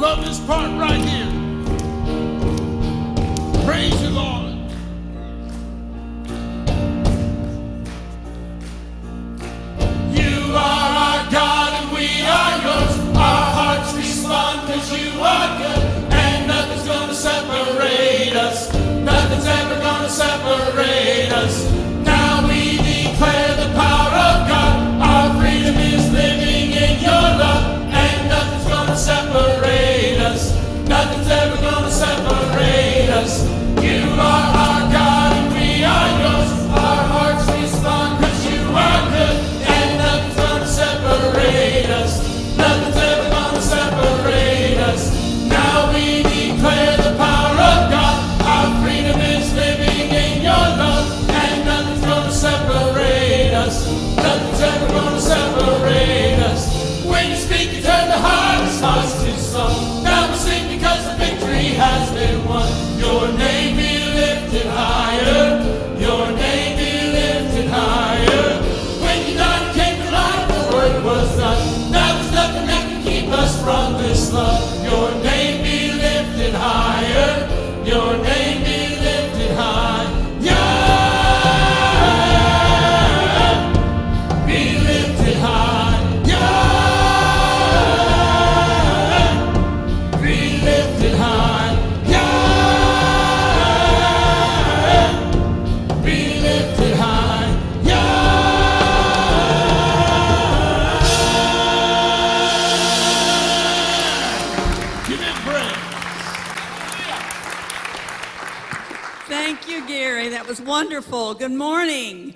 love this part right here. Praise you, Lord. Wonderful. Good morning.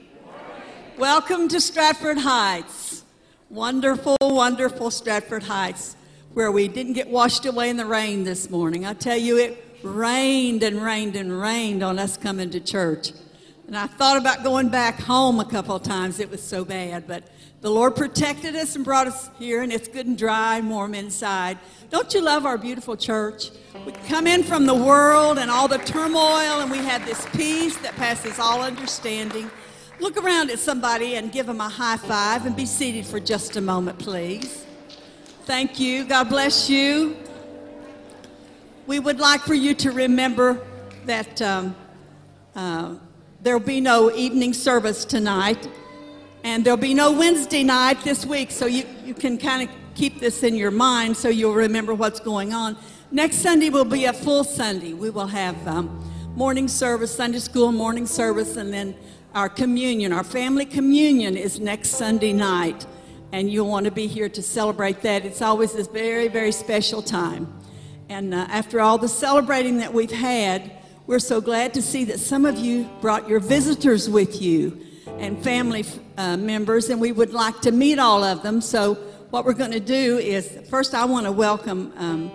Welcome to Stratford Heights. Wonderful, wonderful Stratford Heights, where we didn't get washed away in the rain this morning. I tell you, it rained and rained and rained on us coming to church. And I thought about going back home a couple of times. It was so bad. But the Lord protected us and brought us here, and it's good and dry and warm inside. Don't you love our beautiful church? We come in from the world and all the turmoil, and we have this peace that passes all understanding. Look around at somebody and give them a high five and be seated for just a moment, please. Thank you. God bless you. We would like for you to remember that um, uh, there'll be no evening service tonight, and there'll be no Wednesday night this week, so you, you can kind of keep this in your mind so you'll remember what's going on. Next Sunday will be a full Sunday. We will have um, morning service, Sunday school morning service, and then our communion, our family communion is next Sunday night. And you'll want to be here to celebrate that. It's always this very, very special time. And uh, after all the celebrating that we've had, we're so glad to see that some of you brought your visitors with you and family uh, members, and we would like to meet all of them. So, what we're going to do is first, I want to welcome um,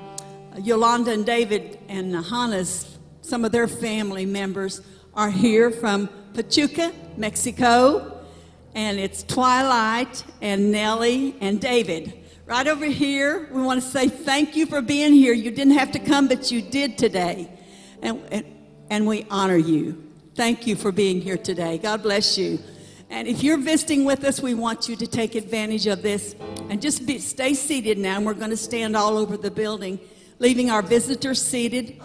Yolanda and David and Hannah's, some of their family members are here from Pachuca, Mexico, and it's Twilight and Nellie and David. Right over here, we want to say thank you for being here. You didn't have to come, but you did today. And, and, and we honor you. Thank you for being here today. God bless you. And if you're visiting with us, we want you to take advantage of this and just be, stay seated now. And we're going to stand all over the building, leaving our visitors seated.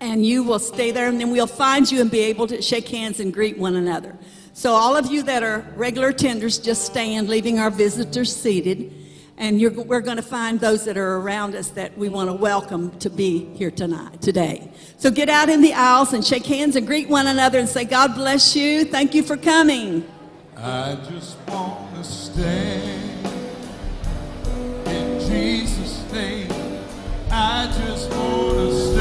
And you will stay there, and then we'll find you and be able to shake hands and greet one another. So, all of you that are regular attenders, just stand, leaving our visitors seated. And we're going to find those that are around us that we want to welcome to be here tonight, today. So get out in the aisles and shake hands and greet one another and say, God bless you. Thank you for coming. I just want to stand in Jesus' name. I just want to stand.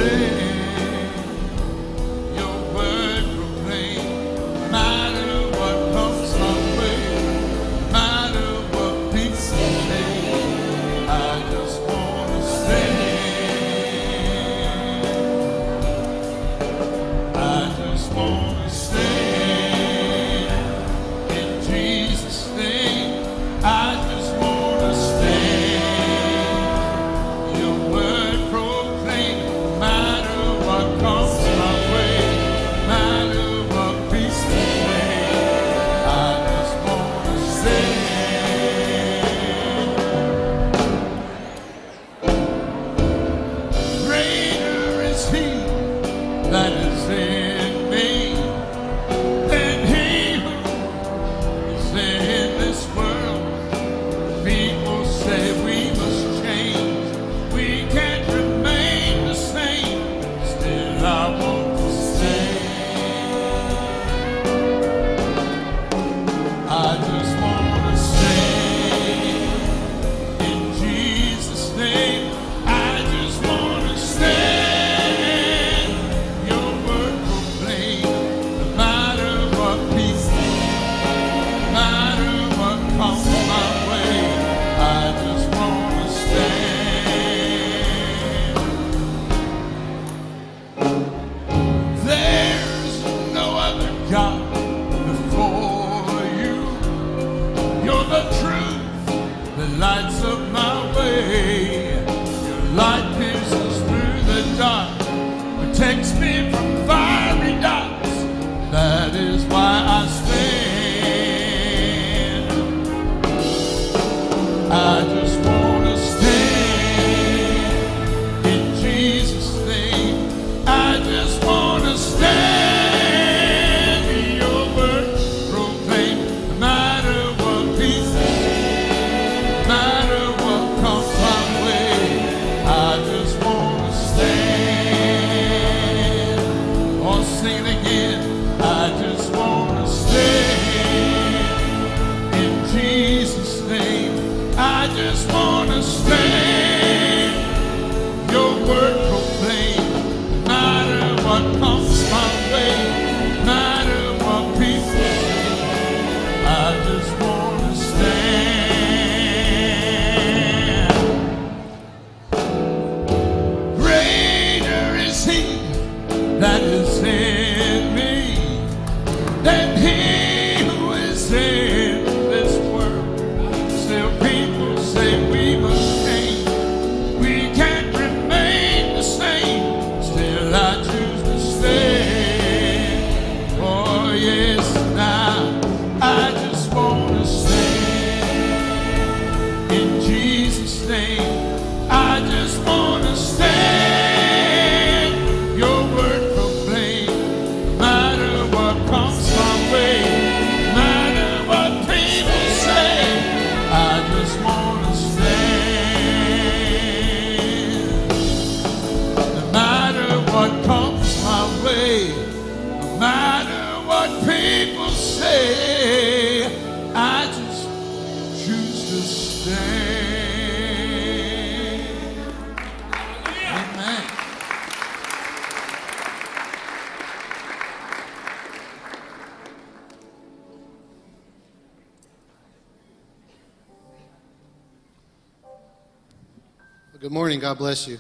God bless you. you.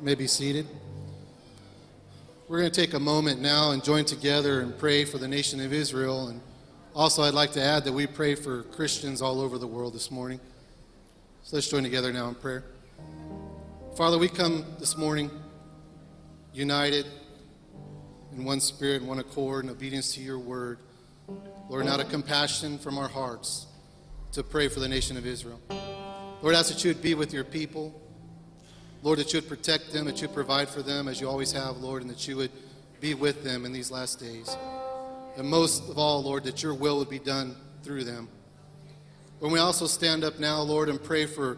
may be seated. We're going to take a moment now and join together and pray for the nation of Israel. And also, I'd like to add that we pray for Christians all over the world this morning. So let's join together now in prayer. Father, we come this morning united, in one spirit, one accord, in obedience to your word. Lord, and out of compassion from our hearts to pray for the nation of Israel. Lord, I ask that you would be with your people. Lord, that you would protect them, that you would provide for them as you always have, Lord, and that you would be with them in these last days. And most of all, Lord, that your will would be done through them. When we also stand up now, Lord, and pray for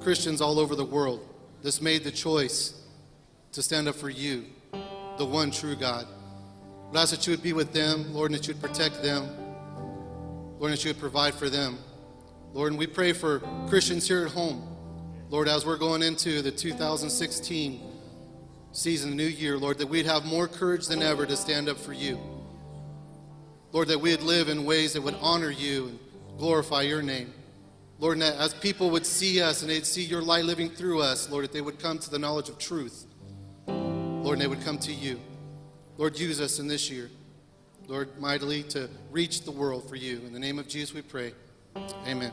Christians all over the world that's made the choice to stand up for you, the one true God. I ask that you would be with them, Lord, and that you would protect them, Lord, and that you would provide for them. Lord, and we pray for Christians here at home. Lord, as we're going into the 2016 season, the new year, Lord, that we'd have more courage than ever to stand up for you. Lord, that we'd live in ways that would honor you and glorify your name. Lord, that as people would see us and they'd see your light living through us, Lord, that they would come to the knowledge of truth. Lord, and they would come to you. Lord, use us in this year, Lord, mightily to reach the world for you. In the name of Jesus we pray. Amen.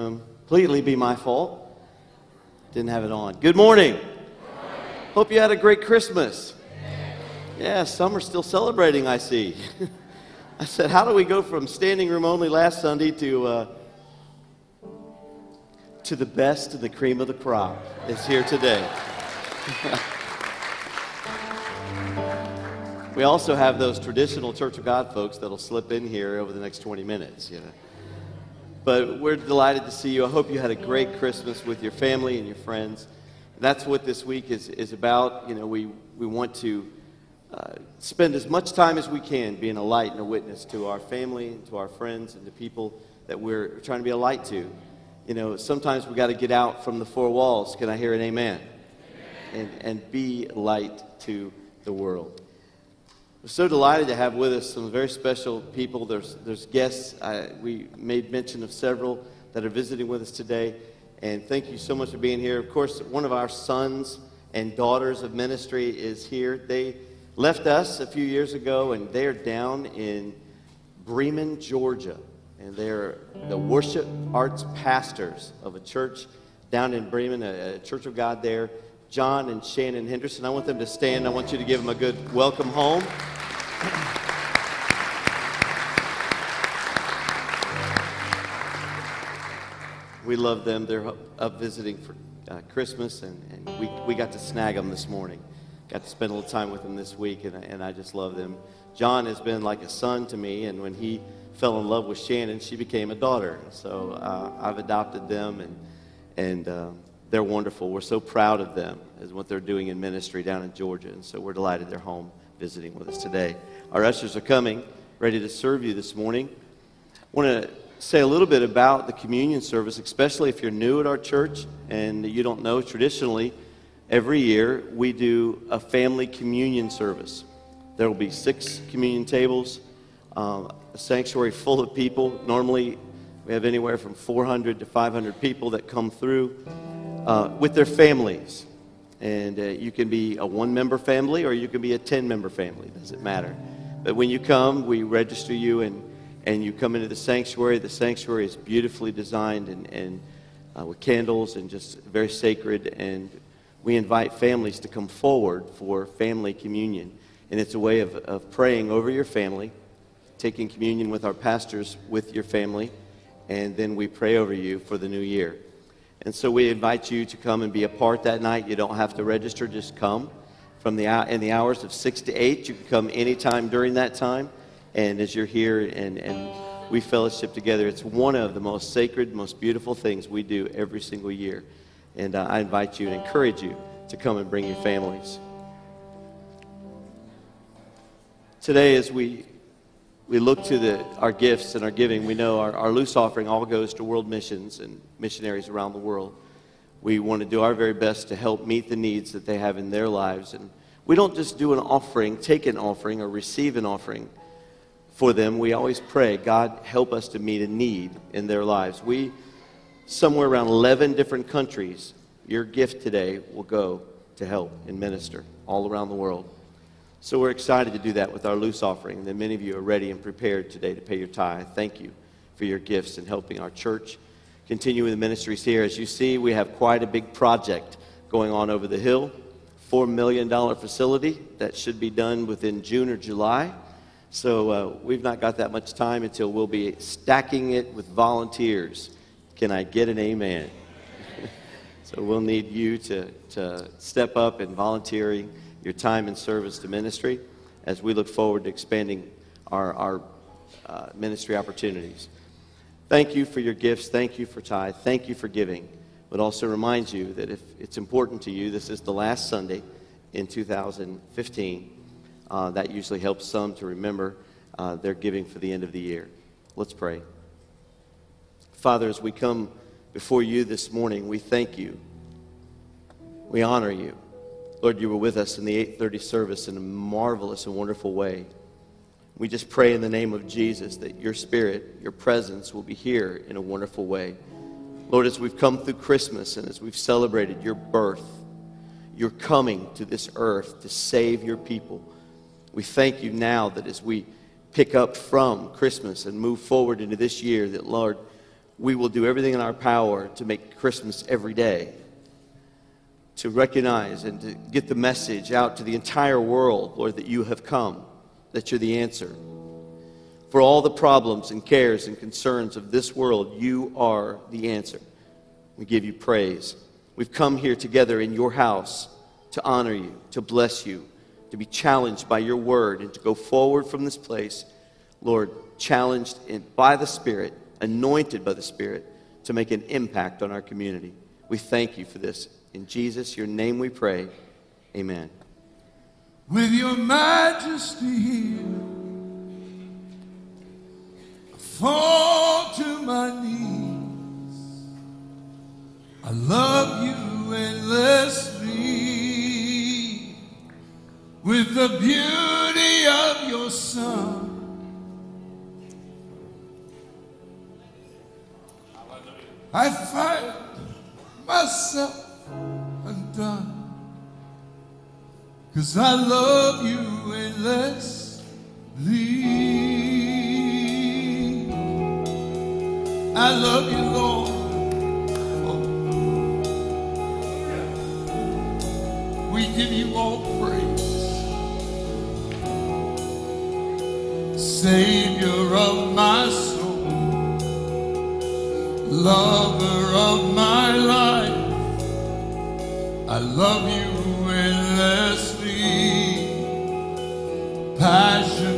Um, completely be my fault. Didn't have it on. Good morning. Hope you had a great Christmas. Yeah, some are still celebrating, I see. I said, how do we go from standing room only last Sunday to, uh, to the best of the cream of the crop is here today? we also have those traditional Church of God folks that'll slip in here over the next 20 minutes, you know. But we're delighted to see you. I hope you had a great Christmas with your family and your friends. That's what this week is, is about. You know, we, we want to uh, spend as much time as we can being a light and a witness to our family, and to our friends, and to people that we're trying to be a light to. You know, sometimes we got to get out from the four walls. Can I hear an amen? amen? And, and be light to the world. We're so delighted to have with us some very special people. There's, there's guests. I, we made mention of several that are visiting with us today. And thank you so much for being here. Of course, one of our sons and daughters of ministry is here. They left us a few years ago, and they're down in Bremen, Georgia. And they're the worship arts pastors of a church down in Bremen, a, a church of God there. John and Shannon Henderson. I want them to stand. I want you to give them a good welcome home. We love them. They're up visiting for uh, Christmas, and, and we, we got to snag them this morning. Got to spend a little time with them this week, and, and I just love them. John has been like a son to me, and when he fell in love with Shannon, she became a daughter. So uh, I've adopted them, and, and um, they're wonderful. We're so proud of them as what they're doing in ministry down in Georgia. And so we're delighted they're home visiting with us today. Our ushers are coming, ready to serve you this morning. I want to say a little bit about the communion service, especially if you're new at our church and you don't know. Traditionally, every year we do a family communion service. There will be six communion tables, um, a sanctuary full of people. Normally, we have anywhere from 400 to 500 people that come through uh, with their families. And uh, you can be a one member family or you can be a 10 member family, doesn't matter. But when you come, we register you and, and you come into the sanctuary. The sanctuary is beautifully designed and, and uh, with candles and just very sacred. And we invite families to come forward for family communion. And it's a way of, of praying over your family, taking communion with our pastors with your family, and then we pray over you for the new year. And so we invite you to come and be a part that night. You don't have to register, just come. From the in the hours of 6 to 8, you can come anytime during that time. And as you're here and, and we fellowship together, it's one of the most sacred, most beautiful things we do every single year. And uh, I invite you and encourage you to come and bring your families. Today, as we we look to the, our gifts and our giving, we know our, our loose offering all goes to world missions and missionaries around the world. We want to do our very best to help meet the needs that they have in their lives. And we don't just do an offering, take an offering, or receive an offering for them. We always pray, God, help us to meet a need in their lives. We, somewhere around 11 different countries, your gift today will go to help and minister all around the world. So we're excited to do that with our loose offering. Then many of you are ready and prepared today to pay your tithe. Thank you for your gifts and helping our church continue with the ministries here. As you see, we have quite a big project going on over the hill. $4 million facility that should be done within June or July. So uh, we've not got that much time until we'll be stacking it with volunteers. Can I get an amen? so we'll need you to, to step up and volunteering your time and service to ministry as we look forward to expanding our, our uh, ministry opportunities. Thank you for your gifts. Thank you for tithe. Thank you for giving. But also remind you that if it's important to you, this is the last Sunday in 2015 uh, that usually helps some to remember uh, their giving for the end of the year. Let's pray. Father, as we come before you this morning, we thank you. We honor you. Lord, you were with us in the 830 service in a marvelous and wonderful way. We just pray in the name of Jesus that your spirit, your presence will be here in a wonderful way. Lord, as we've come through Christmas and as we've celebrated your birth, your coming to this earth to save your people, we thank you now that as we pick up from Christmas and move forward into this year, that, Lord, we will do everything in our power to make Christmas every day, to recognize and to get the message out to the entire world, Lord, that you have come, that you're the answer. For all the problems and cares and concerns of this world, you are the answer. We give you praise. We've come here together in your house to honor you, to bless you, to be challenged by your word, and to go forward from this place, Lord, challenged in, by the Spirit, anointed by the Spirit, to make an impact on our community. We thank you for this. In Jesus, your name we pray. Amen. With your majesty I fall to my knees. I love you endlessly with the beauty of your son. I find myself Cause I love you endlessly. I love you, Lord. Oh. We give you all praise. Savior of my soul, lover of my life. I love you endlessly. Passion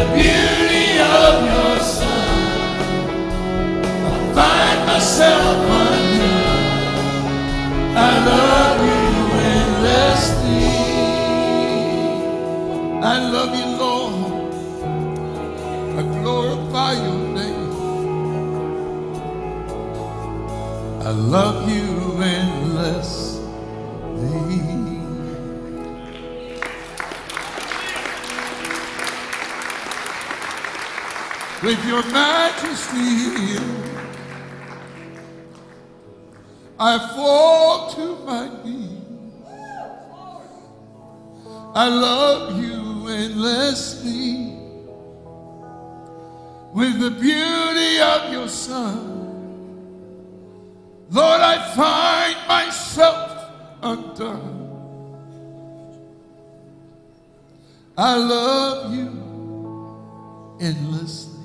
I find myself undone. I love you endlessly. I love you, Lord. I glorify your name. I love you endlessly. With your majesty. I fall to my knees. I love you endlessly with the beauty of your son. Lord, I find myself undone. I love you endlessly.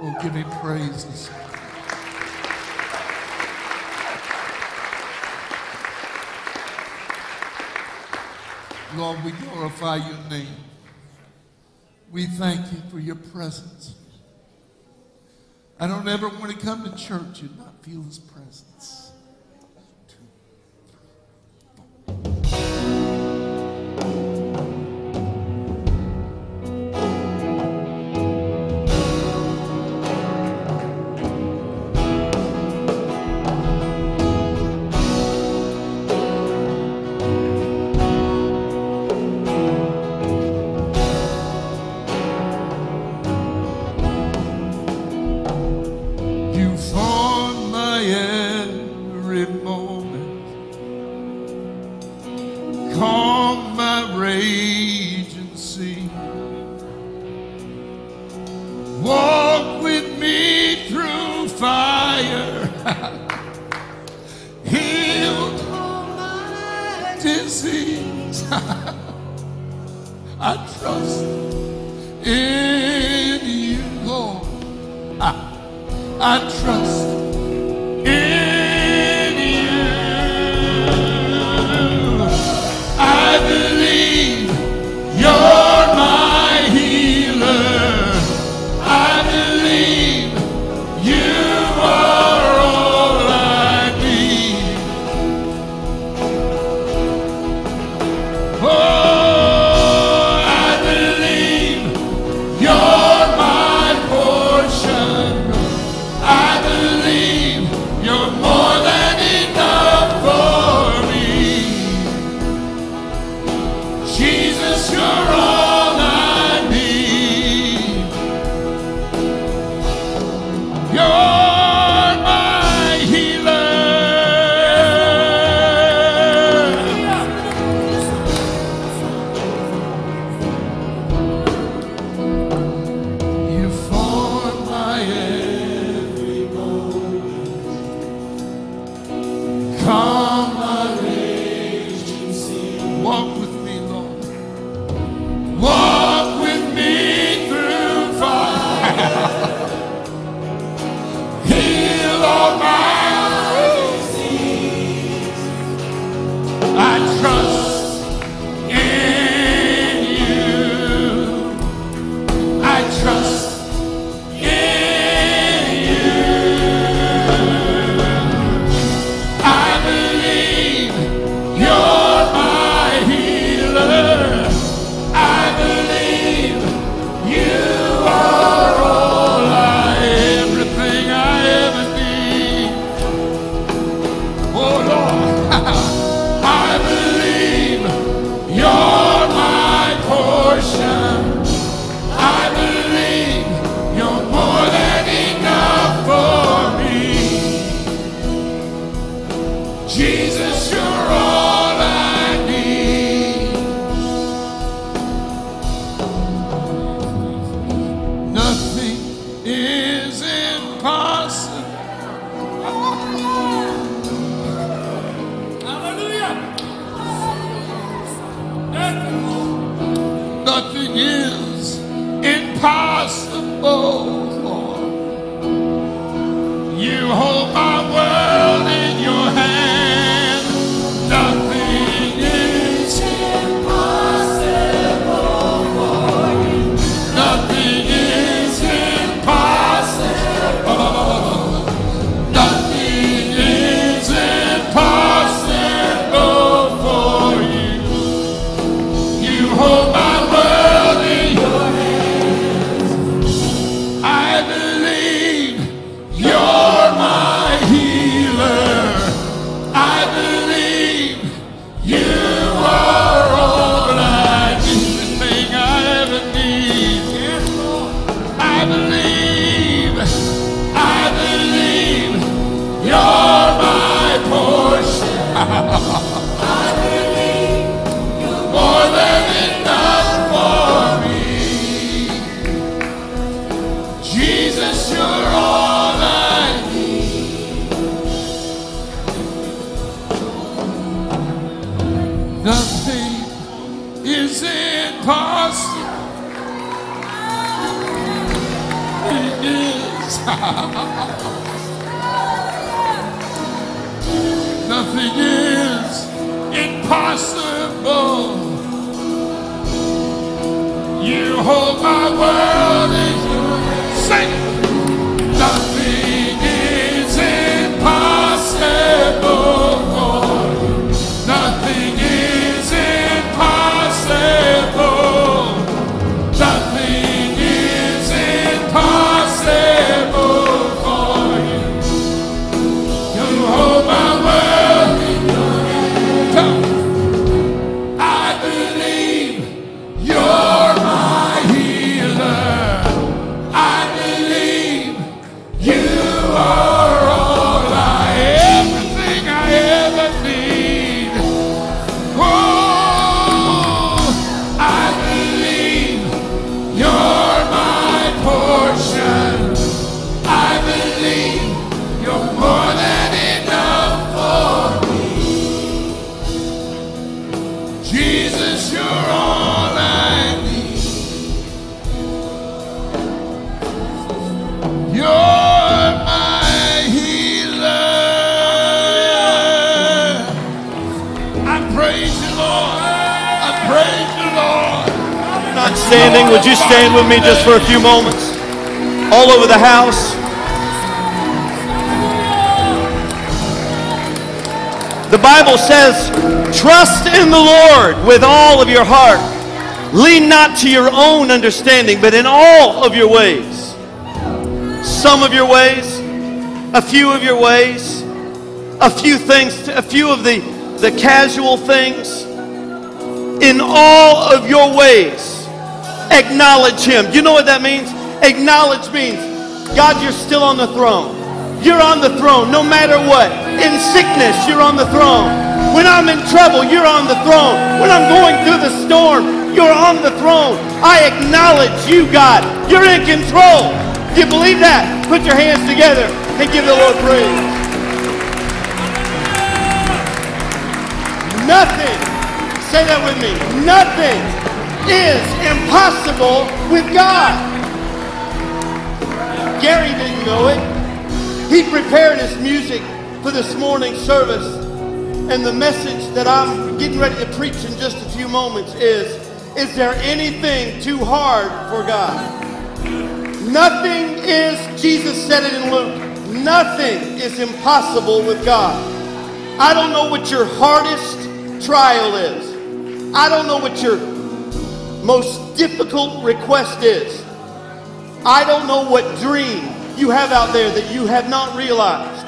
Oh, give me praise. Lord, we glorify your name. We thank you for your presence. I don't ever want to come to church and not feel his presence. Jesus, you're all I need. Nothing is impossible. It is. Nothing is impossible. You hold my world. Sing Would you stand with me just for a few moments? All over the house. The Bible says, trust in the Lord with all of your heart. Lean not to your own understanding, but in all of your ways. Some of your ways, a few of your ways, a few things, a few of the, the casual things. In all of your ways, acknowledge Him. You know what that means? Acknowledge means, God, you're still on the throne. You're on the throne no matter what. In sickness, you're on the throne. When I'm in trouble, you're on the throne. When I'm going through the storm, you're on the throne. I acknowledge you, God. You're in control. You believe that? Put your hands together and give the Lord praise. Nothing, say that with me, nothing is impossible with God. Gary didn't know it. He prepared his music for this morning's service. And the message that I'm getting ready to preach in just a few moments is Is there anything too hard for God? Nothing is, Jesus said it in Luke, nothing is impossible with God. I don't know what your hardest trial is. I don't know what your most difficult request is. I don't know what dream you have out there that you have not realized.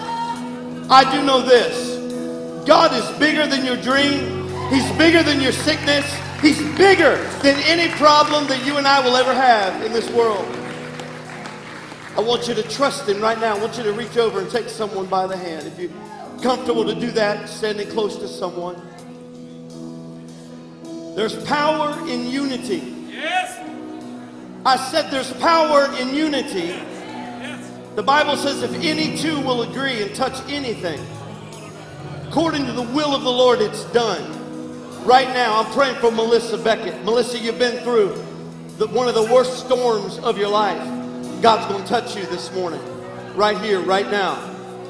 I do know this God is bigger than your dream, He's bigger than your sickness, He's bigger than any problem that you and I will ever have in this world. I want you to trust Him right now. I want you to reach over and take someone by the hand. If you're comfortable to do that, standing close to someone. There's power in unity. Yes. I said there's power in unity. Yes. The Bible says if any two will agree and touch anything, according to the will of the Lord, it's done. Right now, I'm praying for Melissa Beckett. Melissa, you've been through the, one of the worst storms of your life. God's going to touch you this morning, right here, right now.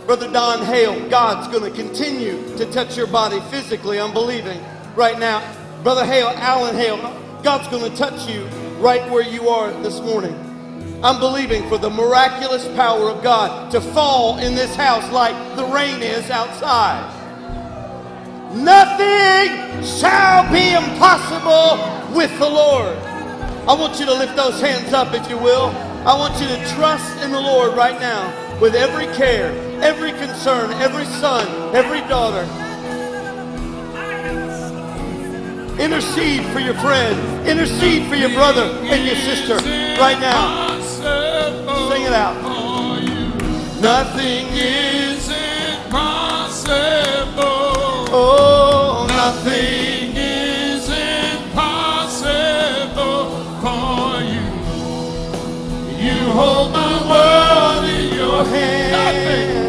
Brother Don Hale, God's going to continue to touch your body physically, I'm believing, right now. Brother Hale, Alan Hale, God's going to touch you right where you are this morning. I'm believing for the miraculous power of God to fall in this house like the rain is outside. Nothing shall be impossible with the Lord. I want you to lift those hands up, if you will. I want you to trust in the Lord right now with every care, every concern, every son, every daughter, Intercede for your friend. Intercede for your brother and your sister right now. Sing it out. Nothing is impossible. Oh, nothing. hold my world in your hand.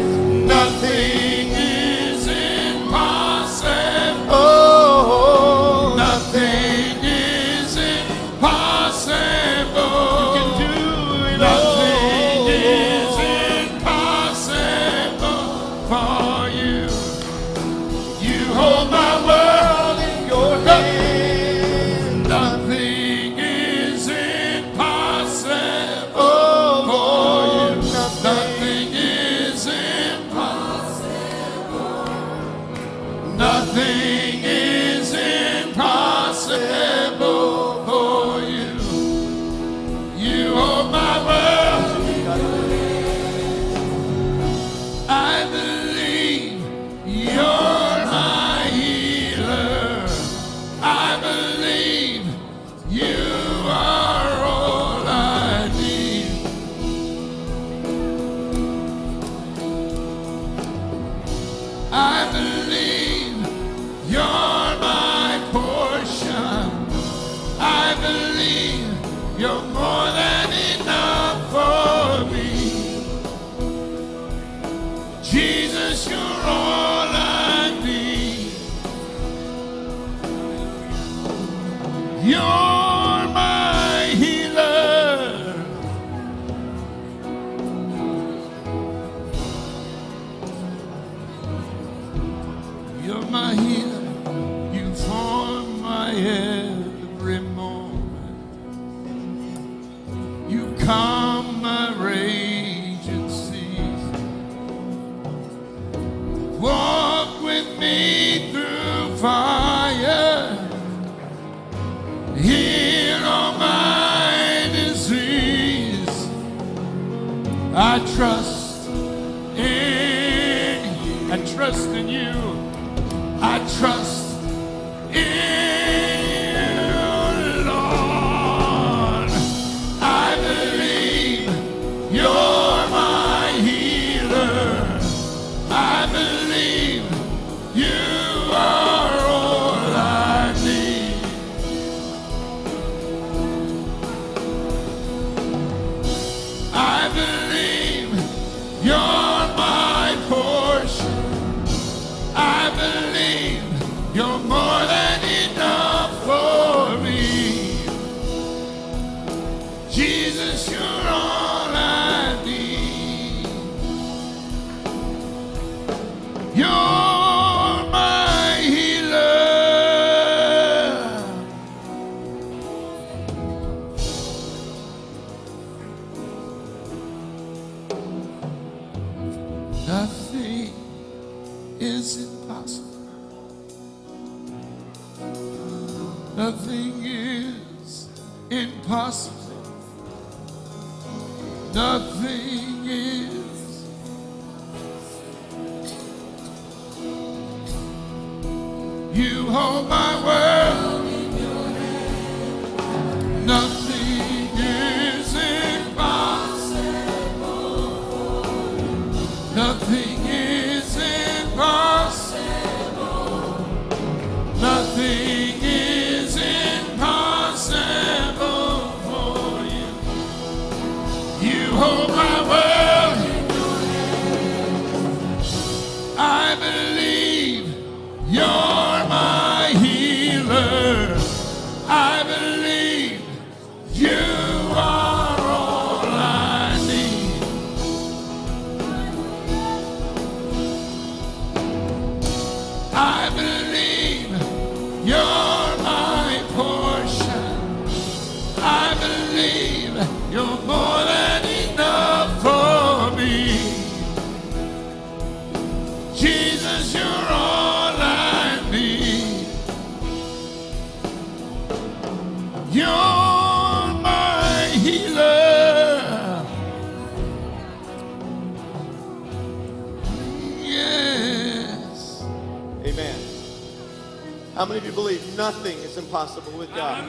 You believe nothing is impossible with God?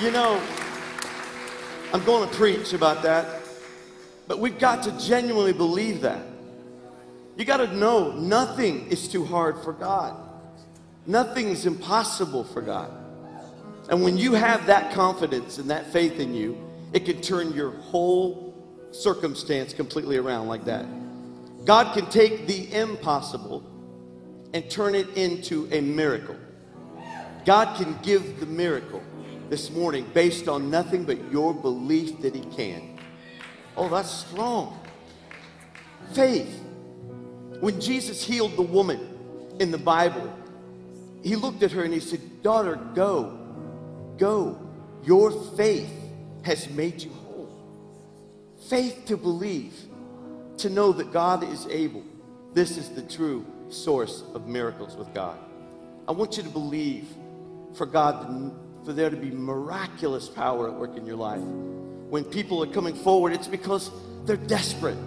You know, I'm going to preach about that, but we've got to genuinely believe that. You got to know nothing is too hard for God. Nothing is impossible for God. And when you have that confidence and that faith in you, it can turn your whole circumstance completely around like that. God can take the impossible and turn it into a miracle. God can give the miracle this morning based on nothing but your belief that He can. Oh, that's strong. Faith. When Jesus healed the woman in the Bible, He looked at her and He said, Daughter, go. Go. Your faith has made you whole. Faith to believe, to know that God is able. This is the true source of miracles with God. I want you to believe for God, for there to be miraculous power at work in your life. When people are coming forward, it's because they're desperate.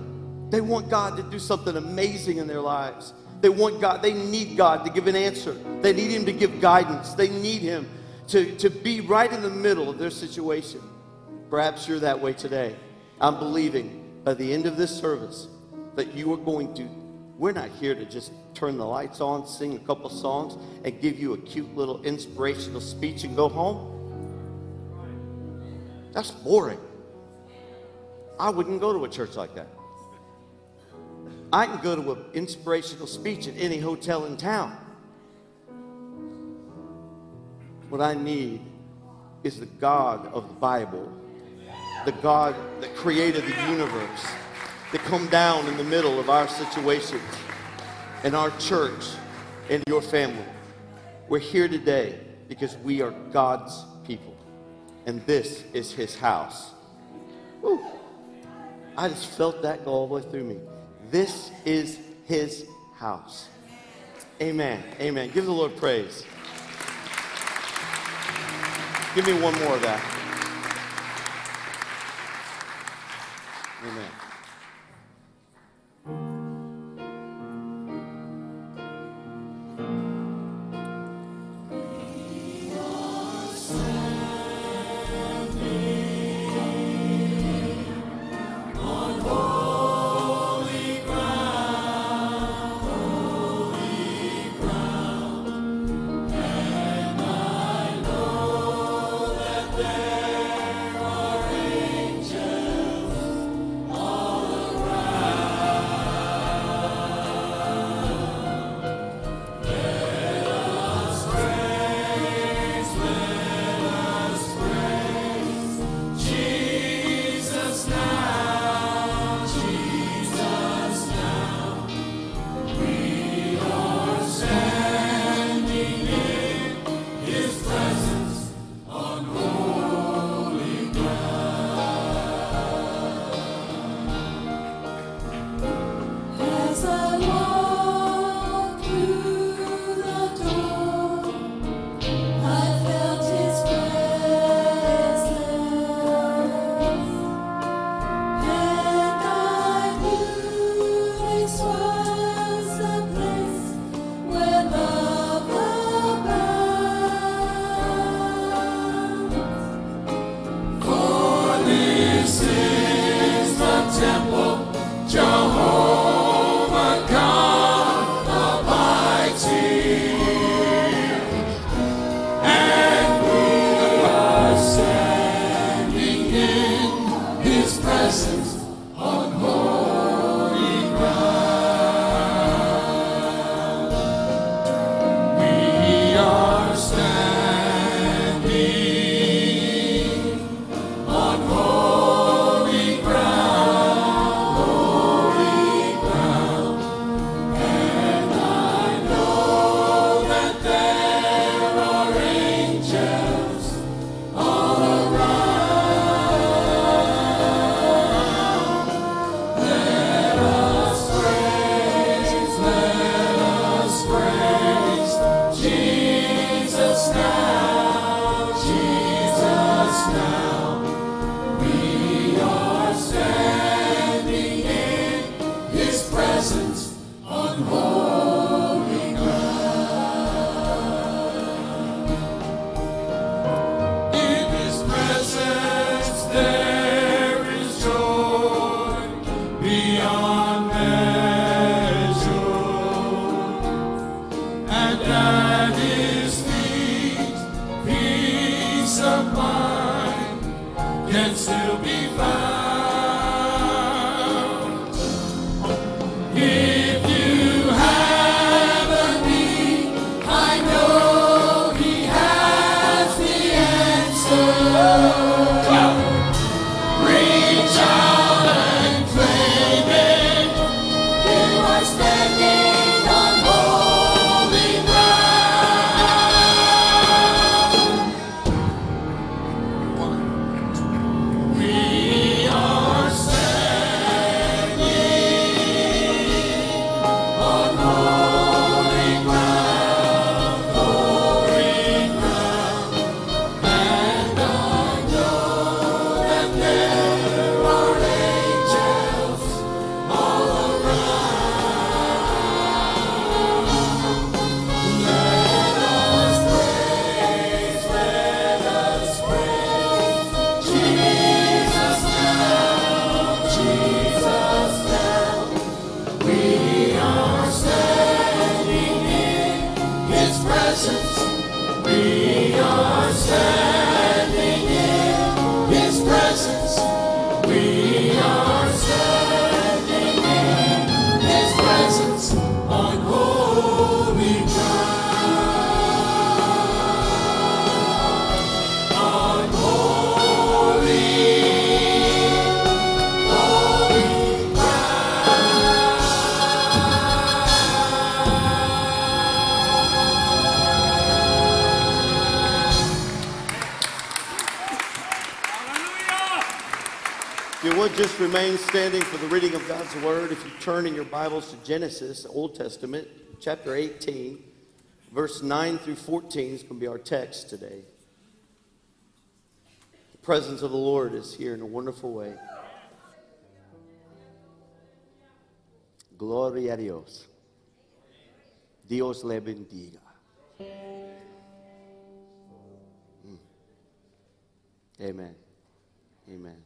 They want God to do something amazing in their lives. They want God, they need God to give an answer. They need Him to give guidance. They need Him to, to be right in the middle of their situation. Perhaps you're that way today. I'm believing by the end of this service that you are going to, we're not here to just turn the lights on, sing a couple songs, and give you a cute little inspirational speech and go home. That's boring. I wouldn't go to a church like that. I can go to an inspirational speech at any hotel in town. What I need is the God of the Bible, the God that created the universe, to come down in the middle of our situations, in our church, in your family. We're here today because we are God's people, and this is His house. Woo. I just felt that go all the way through me. This is His house. Amen. Amen. Give the Lord praise. Give me one more of that. Amen. Bibles to Genesis, Old Testament, chapter 18, verse 9 through 14 is going to be our text today. The presence of the Lord is here in a wonderful way. Gloria a Dios. Dios le bendiga. Mm. Amen. Amen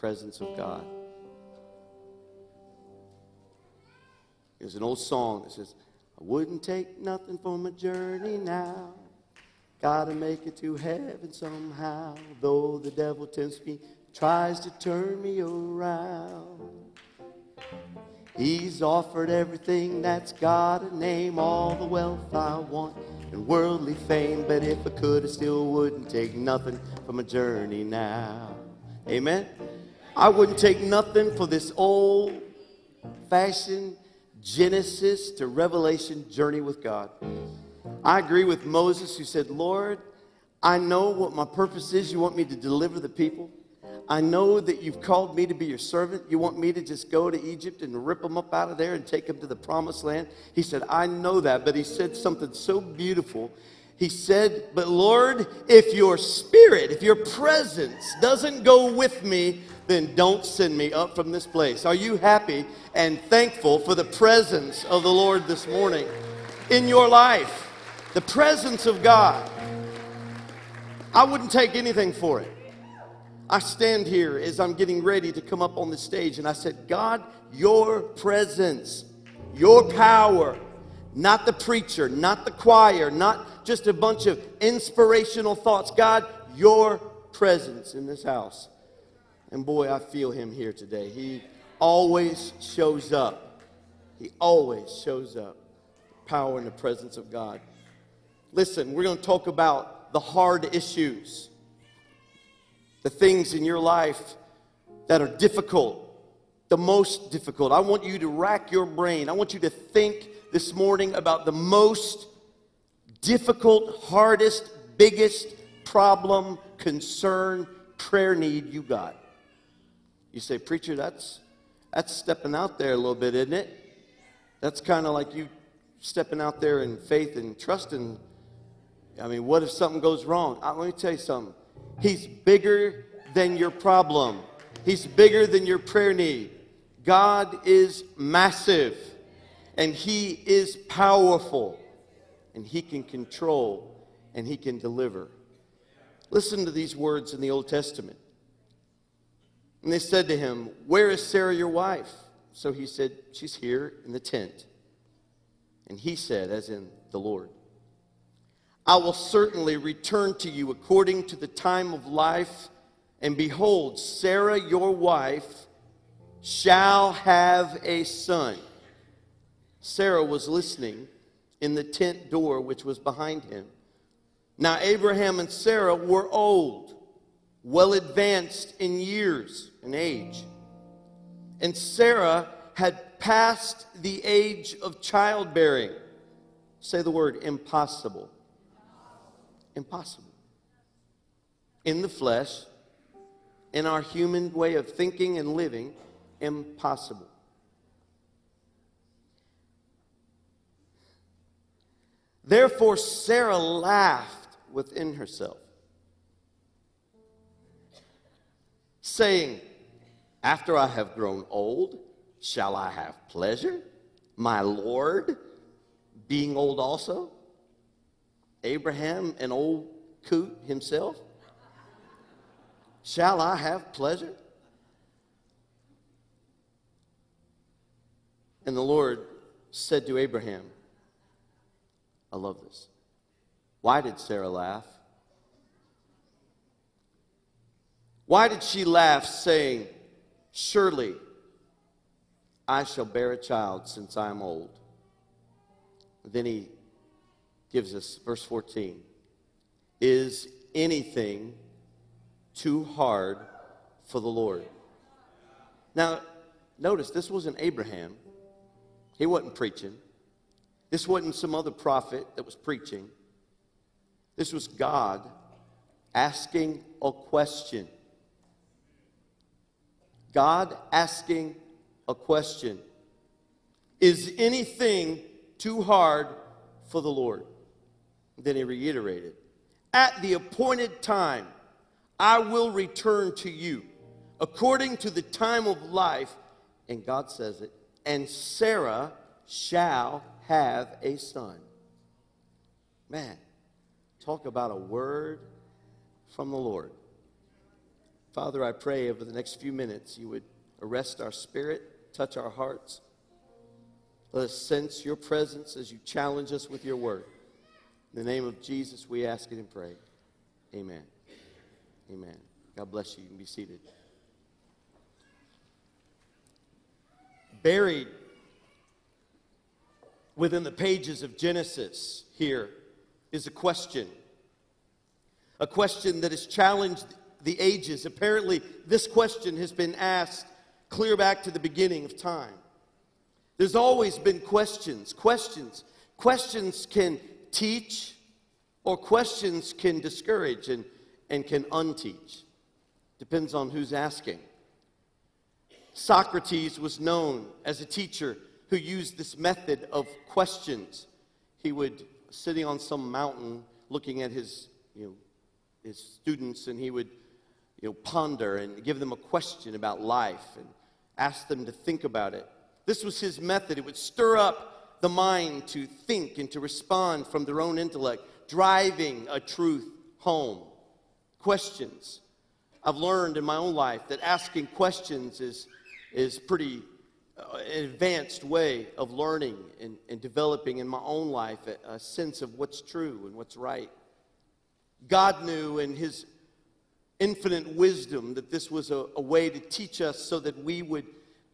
presence of God. There's an old song that says, I wouldn't take nothing from a journey now. Gotta make it to heaven somehow. Though the devil tempts me, tries to turn me around. He's offered everything that's got a name, all the wealth I want and worldly fame. But if I could, I still wouldn't take nothing from a journey now. Amen. I wouldn't take nothing for this old fashioned Genesis to Revelation journey with God. I agree with Moses who said, Lord, I know what my purpose is. You want me to deliver the people. I know that you've called me to be your servant. You want me to just go to Egypt and rip them up out of there and take them to the promised land. He said, I know that. But he said something so beautiful. He said, But Lord, if your spirit, if your presence doesn't go with me, then don't send me up from this place. Are you happy and thankful for the presence of the Lord this morning in your life? The presence of God. I wouldn't take anything for it. I stand here as I'm getting ready to come up on the stage and I said, God, your presence, your power, not the preacher, not the choir, not just a bunch of inspirational thoughts. God, your presence in this house. And boy, I feel him here today. He always shows up. He always shows up. Power in the presence of God. Listen, we're going to talk about the hard issues, the things in your life that are difficult, the most difficult. I want you to rack your brain. I want you to think this morning about the most difficult, hardest, biggest problem, concern, prayer need you got. You say, Preacher, that's, that's stepping out there a little bit, isn't it? That's kind of like you stepping out there in faith and trusting. I mean, what if something goes wrong? Uh, let me tell you something. He's bigger than your problem, He's bigger than your prayer need. God is massive, and He is powerful, and He can control, and He can deliver. Listen to these words in the Old Testament. And they said to him, Where is Sarah, your wife? So he said, She's here in the tent. And he said, as in the Lord, I will certainly return to you according to the time of life. And behold, Sarah, your wife, shall have a son. Sarah was listening in the tent door which was behind him. Now, Abraham and Sarah were old, well advanced in years and age. And Sarah had passed the age of childbearing. Say the word impossible. Impossible. In the flesh, in our human way of thinking and living, impossible. Therefore, Sarah laughed within herself, saying, After I have grown old, shall I have pleasure? My Lord being old also? Abraham, an old coot himself? Shall I have pleasure? And the Lord said to Abraham, I love this. Why did Sarah laugh? Why did she laugh, saying, Surely I shall bear a child since I am old? Then he gives us verse 14 Is anything too hard for the Lord? Now, notice this wasn't Abraham, he wasn't preaching. This wasn't some other prophet that was preaching. This was God asking a question. God asking a question Is anything too hard for the Lord? Then he reiterated At the appointed time, I will return to you according to the time of life. And God says it, and Sarah shall have a son. Man, talk about a word from the Lord. Father, I pray over the next few minutes you would arrest our spirit, touch our hearts. Let us sense your presence as you challenge us with your word. In the name of Jesus, we ask it and pray. Amen. Amen. God bless you. You can be seated. Buried within the pages of Genesis here is a question. A question that has challenged the ages. Apparently, this question has been asked clear back to the beginning of time. There's always been questions. Questions. Questions can teach, or questions can discourage and, and can unteach. Depends on who's asking. Socrates was known as a teacher who used this method of questions. He would, sitting on some mountain, looking at his, you know, his students, and he would, you know, ponder and give them a question about life and ask them to think about it. This was his method. It would stir up the mind to think and to respond from their own intellect, driving a truth home. Questions. I've learned in my own life that asking questions is, is pretty an advanced way of learning and, and developing in my own life a, a sense of what's true and what's right. God knew in His infinite wisdom that this was a, a way to teach us so that we would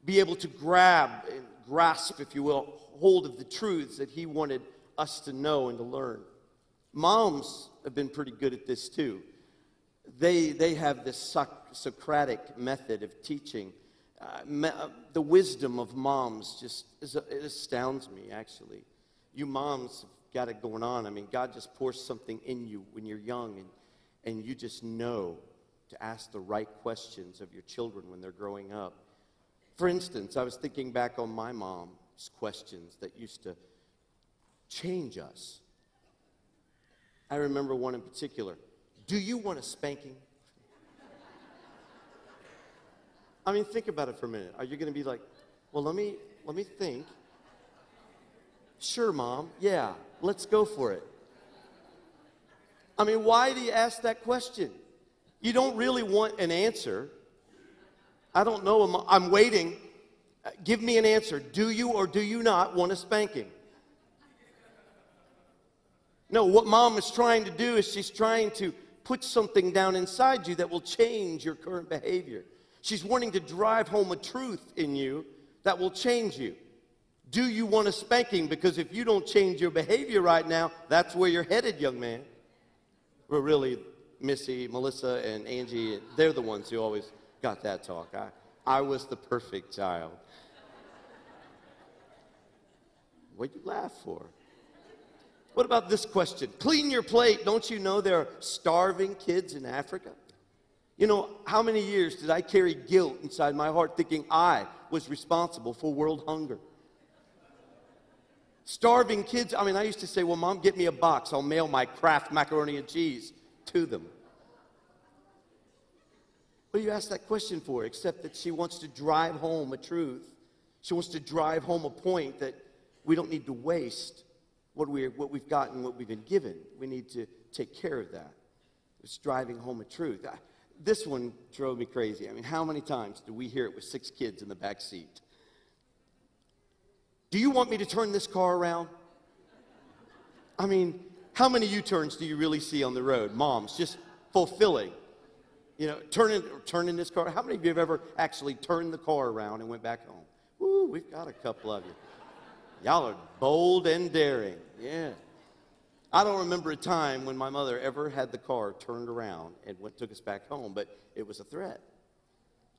be able to grab and grasp, if you will, hold of the truths that He wanted us to know and to learn. Moms have been pretty good at this too. They, they have this Soc- Socratic method of teaching. Uh, me, uh, the wisdom of moms just is, it astounds me, actually. You moms have got it going on. I mean, God just pours something in you when you're young, and, and you just know to ask the right questions of your children when they're growing up. For instance, I was thinking back on my mom's questions that used to change us. I remember one in particular Do you want a spanking? I mean, think about it for a minute. Are you going to be like, well, let me, let me think. Sure, mom. Yeah, let's go for it. I mean, why do you ask that question? You don't really want an answer. I don't know. I'm, I'm waiting. Give me an answer. Do you or do you not want a spanking? No, what mom is trying to do is she's trying to put something down inside you that will change your current behavior. She's wanting to drive home a truth in you that will change you. Do you want a spanking? Because if you don't change your behavior right now, that's where you're headed, young man. Well, really, Missy, Melissa, and Angie, they're the ones who always got that talk. I, I was the perfect child. What you laugh for? What about this question? Clean your plate. Don't you know there are starving kids in Africa? You know, how many years did I carry guilt inside my heart thinking I was responsible for world hunger? Starving kids, I mean, I used to say, well, mom, get me a box. I'll mail my Kraft macaroni and cheese to them. What do you ask that question for? Except that she wants to drive home a truth. She wants to drive home a point that we don't need to waste what, we what we've gotten, what we've been given. We need to take care of that. It's driving home a truth. I, this one drove me crazy. I mean, how many times do we hear it with six kids in the back seat? Do you want me to turn this car around? I mean, how many U turns do you really see on the road? Moms just fulfilling. You know, turning, turning this car. How many of you have ever actually turned the car around and went back home? Woo, we've got a couple of you. Y'all are bold and daring. Yeah. I don't remember a time when my mother ever had the car turned around and went, took us back home, but it was a threat.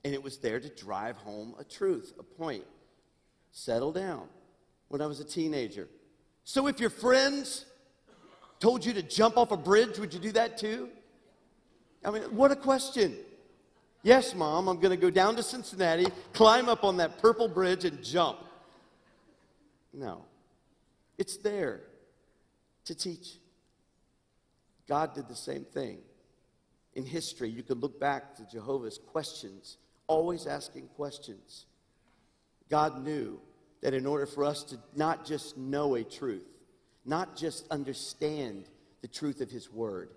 And it was there to drive home a truth, a point. Settle down when I was a teenager. So if your friends told you to jump off a bridge, would you do that too? I mean, what a question. Yes, mom, I'm going to go down to Cincinnati, climb up on that purple bridge, and jump. No, it's there to teach. God did the same thing. In history, you can look back to Jehovah's questions, always asking questions. God knew that in order for us to not just know a truth, not just understand the truth of His Word,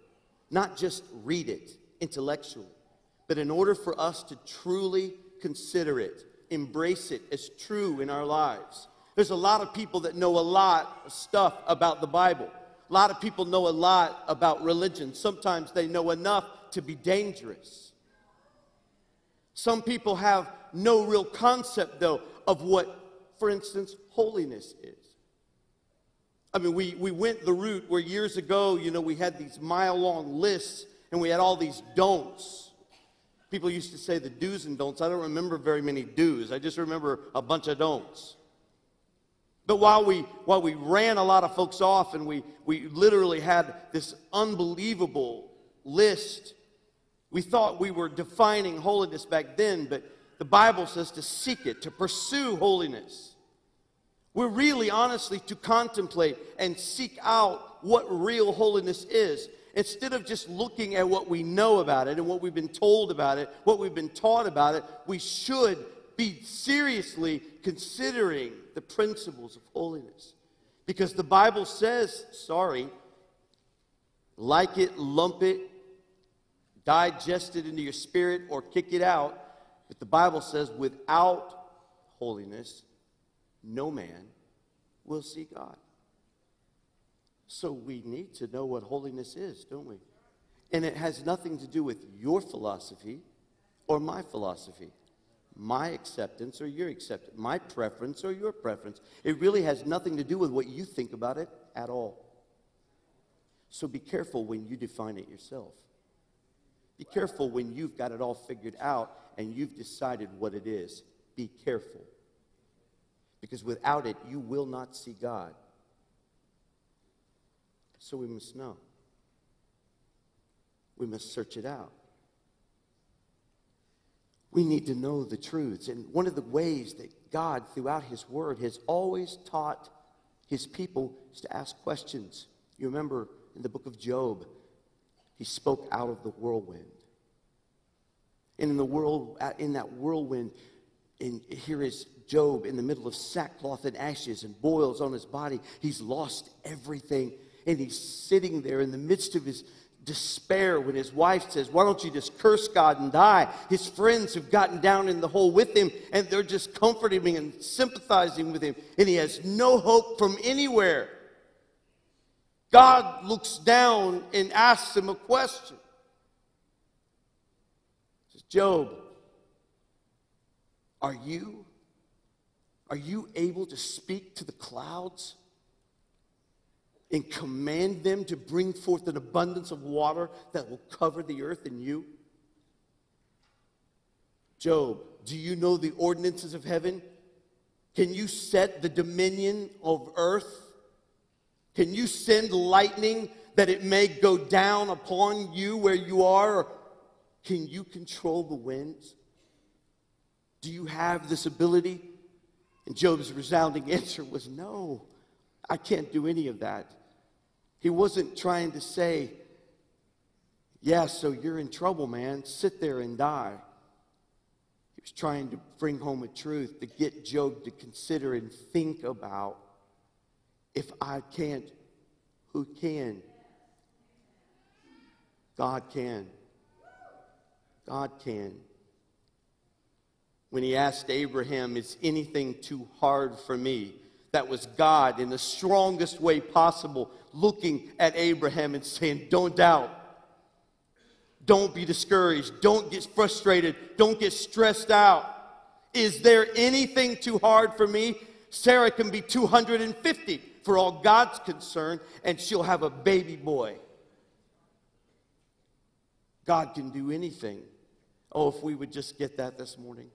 not just read it intellectually, but in order for us to truly consider it, embrace it as true in our lives. There's a lot of people that know a lot of stuff about the Bible. A lot of people know a lot about religion. Sometimes they know enough to be dangerous. Some people have no real concept, though, of what, for instance, holiness is. I mean, we, we went the route where years ago, you know, we had these mile long lists and we had all these don'ts. People used to say the do's and don'ts. I don't remember very many do's, I just remember a bunch of don'ts. But while we, while we ran a lot of folks off and we, we literally had this unbelievable list, we thought we were defining holiness back then, but the Bible says to seek it, to pursue holiness. We're really honestly to contemplate and seek out what real holiness is. Instead of just looking at what we know about it and what we've been told about it, what we've been taught about it, we should be seriously considering the principles of holiness. Because the Bible says, sorry, like it, lump it, digest it into your spirit, or kick it out. But the Bible says, without holiness, no man will see God. So we need to know what holiness is, don't we? And it has nothing to do with your philosophy or my philosophy, my acceptance or your acceptance, my preference or your preference. It really has nothing to do with what you think about it at all. So be careful when you define it yourself. Be careful when you've got it all figured out and you've decided what it is. Be careful. Because without it, you will not see God. So we must know. We must search it out. We need to know the truths. And one of the ways that God, throughout His Word, has always taught His people is to ask questions. You remember in the book of Job, he spoke out of the whirlwind. And in the world, uh, in that whirlwind, and here is Job in the middle of sackcloth and ashes and boils on his body. He's lost everything. And he's sitting there in the midst of his despair when his wife says, Why don't you just curse God and die? His friends have gotten down in the hole with him and they're just comforting him and sympathizing with him. And he has no hope from anywhere. God looks down and asks him a question. He says, Job, are you are you able to speak to the clouds and command them to bring forth an abundance of water that will cover the earth and you? Job, do you know the ordinances of heaven? Can you set the dominion of earth? Can you send lightning that it may go down upon you where you are? Can you control the winds? Do you have this ability? And Job's resounding answer was no, I can't do any of that. He wasn't trying to say, yeah, so you're in trouble, man. Sit there and die. He was trying to bring home a truth to get Job to consider and think about if I can't, who can? God can. God can. When he asked Abraham, Is anything too hard for me? That was God in the strongest way possible looking at Abraham and saying, Don't doubt. Don't be discouraged. Don't get frustrated. Don't get stressed out. Is there anything too hard for me? Sarah can be 250 for all God's concerned, and she'll have a baby boy. God can do anything. Oh, if we would just get that this morning.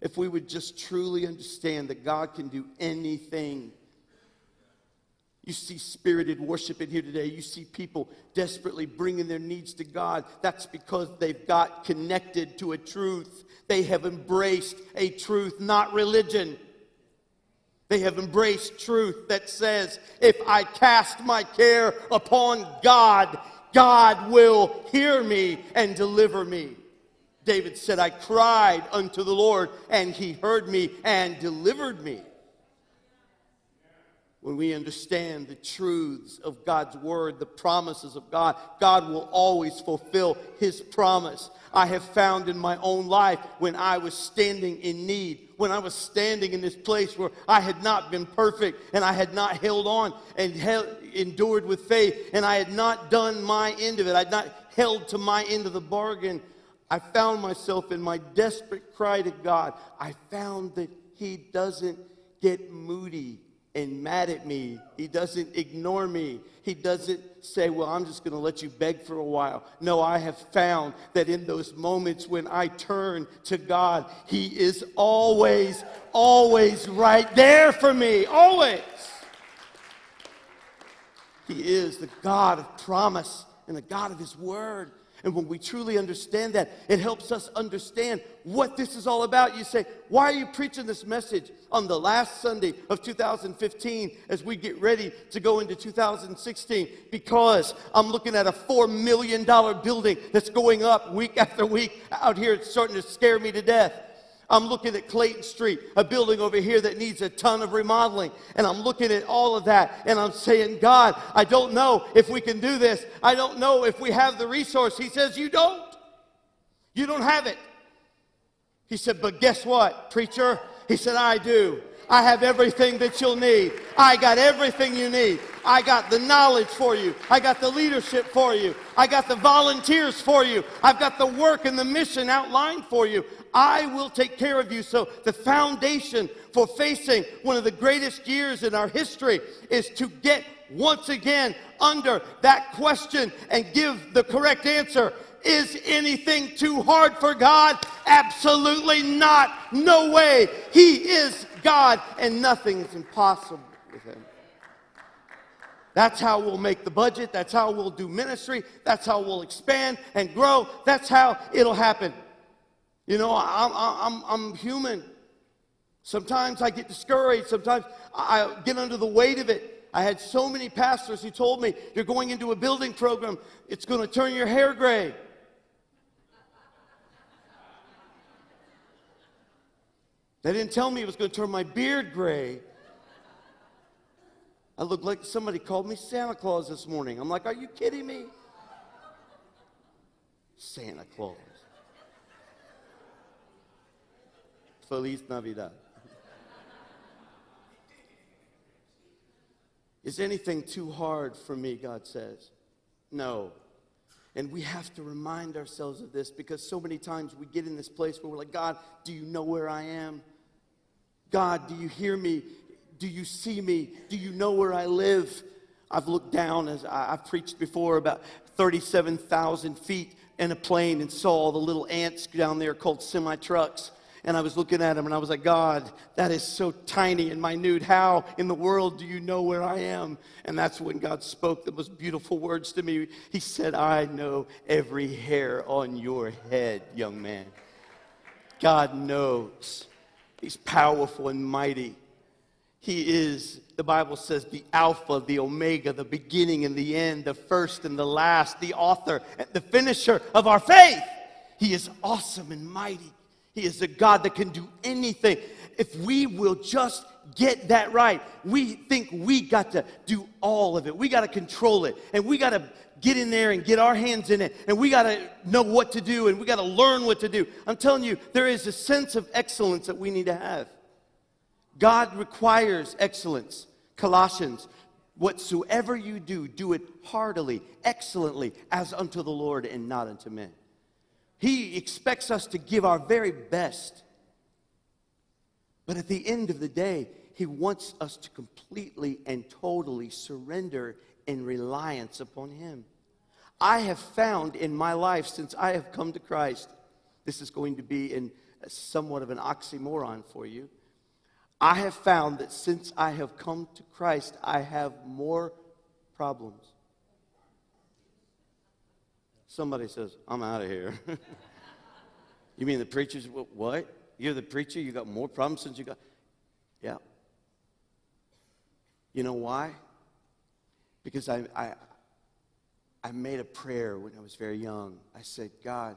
If we would just truly understand that God can do anything. You see spirited worship in here today. You see people desperately bringing their needs to God. That's because they've got connected to a truth. They have embraced a truth, not religion. They have embraced truth that says, if I cast my care upon God, God will hear me and deliver me. David said, I cried unto the Lord, and he heard me and delivered me. When we understand the truths of God's word, the promises of God, God will always fulfill his promise. I have found in my own life when I was standing in need, when I was standing in this place where I had not been perfect and I had not held on and held, endured with faith and I had not done my end of it, I had not held to my end of the bargain. I found myself in my desperate cry to God. I found that He doesn't get moody and mad at me. He doesn't ignore me. He doesn't say, Well, I'm just going to let you beg for a while. No, I have found that in those moments when I turn to God, He is always, always right there for me. Always. He is the God of promise and the God of His Word. And when we truly understand that, it helps us understand what this is all about. You say, Why are you preaching this message on the last Sunday of 2015 as we get ready to go into 2016? Because I'm looking at a $4 million building that's going up week after week out here. It's starting to scare me to death. I'm looking at Clayton Street, a building over here that needs a ton of remodeling. And I'm looking at all of that and I'm saying, God, I don't know if we can do this. I don't know if we have the resource. He says, You don't. You don't have it. He said, But guess what, preacher? He said, I do. I have everything that you'll need. I got everything you need. I got the knowledge for you. I got the leadership for you. I got the volunteers for you. I've got the work and the mission outlined for you. I will take care of you. So, the foundation for facing one of the greatest years in our history is to get once again under that question and give the correct answer. Is anything too hard for God? Absolutely not. No way. He is God and nothing is impossible with Him. That's how we'll make the budget. That's how we'll do ministry. That's how we'll expand and grow. That's how it'll happen. You know, I'm, I'm, I'm human. Sometimes I get discouraged. Sometimes I get under the weight of it. I had so many pastors who told me, You're going into a building program, it's going to turn your hair gray. They didn't tell me it was going to turn my beard gray. I looked like somebody called me Santa Claus this morning. I'm like, Are you kidding me? Santa Claus. Feliz Navidad. Is anything too hard for me, God says? No. And we have to remind ourselves of this because so many times we get in this place where we're like, God, do you know where I am? God, do you hear me? Do you see me? Do you know where I live? I've looked down as I, have preached before about 37,000 feet in a plane and saw all the little ants down there called semi trucks. And I was looking at him and I was like, God, that is so tiny and minute. How in the world do you know where I am? And that's when God spoke the most beautiful words to me. He said, I know every hair on your head, young man. God knows. He's powerful and mighty. He is, the Bible says, the Alpha, the Omega, the beginning and the end, the first and the last, the author and the finisher of our faith. He is awesome and mighty. He is a God that can do anything. If we will just get that right, we think we got to do all of it. We got to control it. And we got to get in there and get our hands in it. And we got to know what to do and we got to learn what to do. I'm telling you, there is a sense of excellence that we need to have. God requires excellence. Colossians Whatsoever you do, do it heartily, excellently, as unto the Lord and not unto men. He expects us to give our very best. But at the end of the day, He wants us to completely and totally surrender in reliance upon Him. I have found in my life since I have come to Christ, this is going to be in somewhat of an oxymoron for you. I have found that since I have come to Christ, I have more problems. Somebody says, I'm out of here. you mean the preacher's what? You're the preacher, you got more problems since you got. Yeah. You know why? Because I, I, I made a prayer when I was very young. I said, God,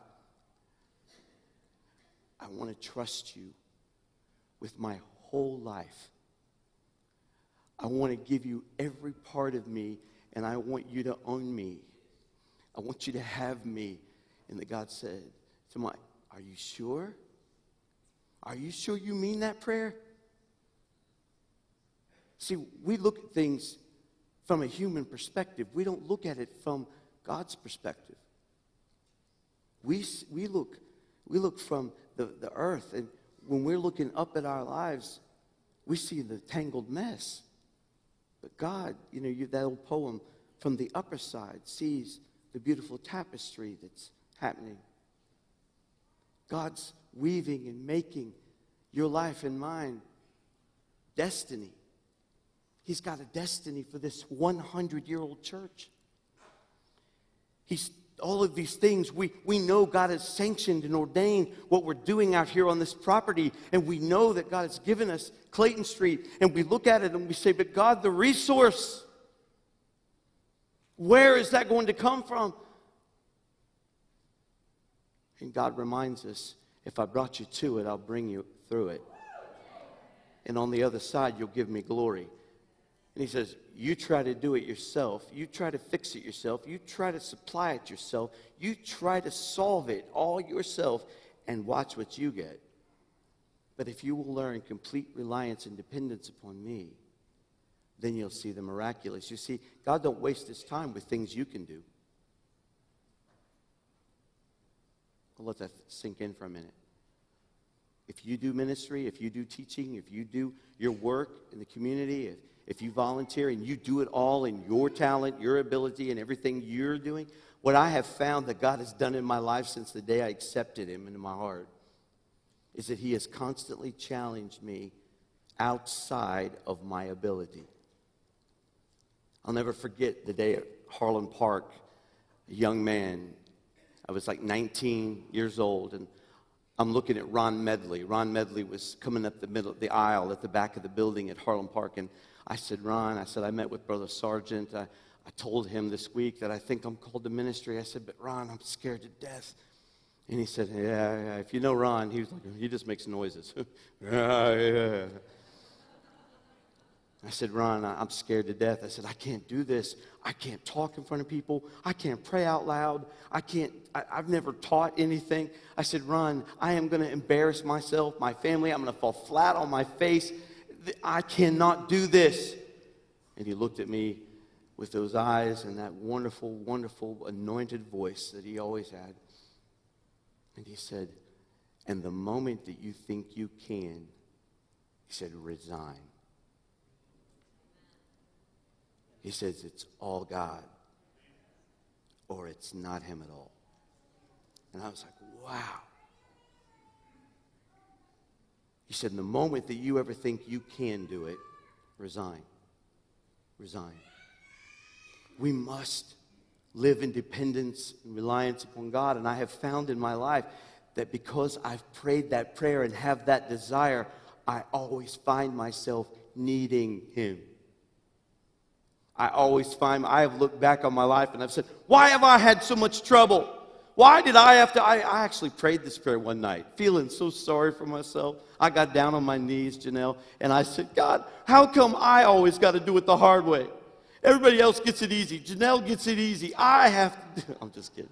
I want to trust you with my whole life. I want to give you every part of me, and I want you to own me. I want you to have me. And the God said to my, Are you sure? Are you sure you mean that prayer? See, we look at things from a human perspective. We don't look at it from God's perspective. We, we, look, we look from the, the earth, and when we're looking up at our lives, we see the tangled mess. But God, you know, you, that old poem, from the upper side, sees the beautiful tapestry that's happening. God's weaving and making your life and mine destiny. He's got a destiny for this 100 year old church. He's all of these things we, we know God has sanctioned and ordained what we're doing out here on this property, and we know that God has given us Clayton Street, and we look at it and we say, But God, the resource, where is that going to come from? And God reminds us, if I brought you to it, I'll bring you through it. And on the other side, you'll give me glory. And he says, You try to do it yourself. You try to fix it yourself. You try to supply it yourself. You try to solve it all yourself and watch what you get. But if you will learn complete reliance and dependence upon me, then you'll see the miraculous. You see, God don't waste his time with things you can do. I'll let that sink in for a minute. If you do ministry, if you do teaching, if you do your work in the community, if, if you volunteer and you do it all in your talent, your ability, and everything you're doing, what I have found that God has done in my life since the day I accepted Him into my heart is that He has constantly challenged me outside of my ability. I'll never forget the day at Harlan Park, a young man. I was like 19 years old, and I'm looking at Ron Medley. Ron Medley was coming up the middle, the aisle at the back of the building at Harlan Park, and I said, Ron, I said, I met with Brother Sargent. I, I told him this week that I think I'm called to ministry. I said, but Ron, I'm scared to death. And he said, yeah, yeah. If you know Ron, he was like, he just makes noises. yeah, yeah. I said, Ron, I'm scared to death. I said, I can't do this. I can't talk in front of people. I can't pray out loud. I can't, I, I've never taught anything. I said, Ron, I am going to embarrass myself, my family. I'm going to fall flat on my face. I cannot do this. And he looked at me with those eyes and that wonderful, wonderful anointed voice that he always had. And he said, And the moment that you think you can, he said, resign. He says it's all God or it's not Him at all. And I was like, wow. He said, in the moment that you ever think you can do it, resign. Resign. We must live in dependence and reliance upon God. And I have found in my life that because I've prayed that prayer and have that desire, I always find myself needing Him. I always find, I have looked back on my life and I've said, why have I had so much trouble? Why did I have to? I, I actually prayed this prayer one night, feeling so sorry for myself. I got down on my knees, Janelle, and I said, God, how come I always got to do it the hard way? Everybody else gets it easy. Janelle gets it easy. I have to I'm just kidding.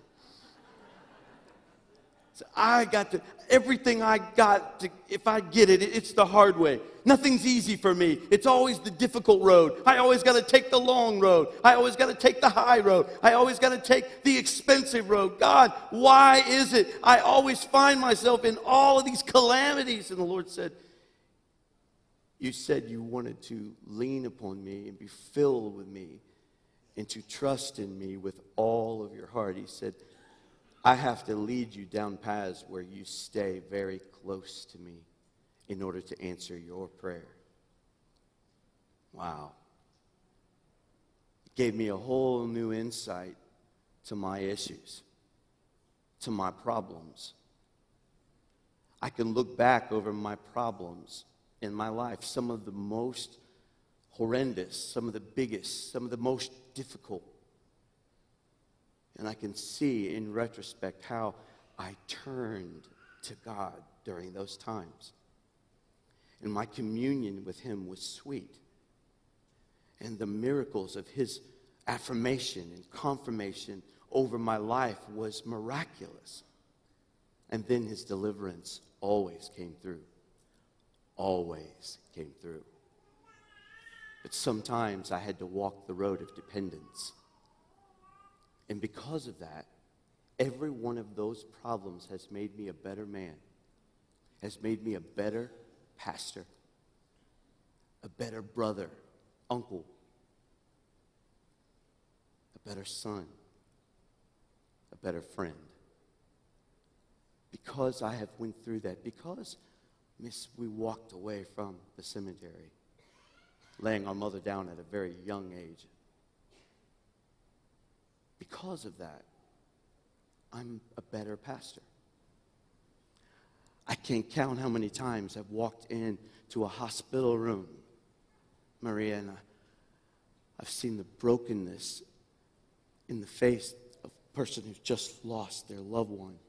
I got to, everything I got to, if I get it, it's the hard way. Nothing's easy for me. It's always the difficult road. I always got to take the long road. I always got to take the high road. I always got to take the expensive road. God, why is it I always find myself in all of these calamities? And the Lord said, You said you wanted to lean upon me and be filled with me and to trust in me with all of your heart. He said, I have to lead you down paths where you stay very close to me in order to answer your prayer. Wow. It gave me a whole new insight to my issues, to my problems. I can look back over my problems in my life, some of the most horrendous, some of the biggest, some of the most difficult. And I can see in retrospect how I turned to God during those times. And my communion with Him was sweet. And the miracles of His affirmation and confirmation over my life was miraculous. And then His deliverance always came through. Always came through. But sometimes I had to walk the road of dependence. And because of that, every one of those problems has made me a better man, has made me a better pastor, a better brother, uncle, a better son, a better friend. Because I have went through that, because miss we walked away from the cemetery, laying our mother down at a very young age. Because of that, I'm a better pastor. I can't count how many times I've walked into a hospital room, Maria, and I, I've seen the brokenness in the face of a person who's just lost their loved one.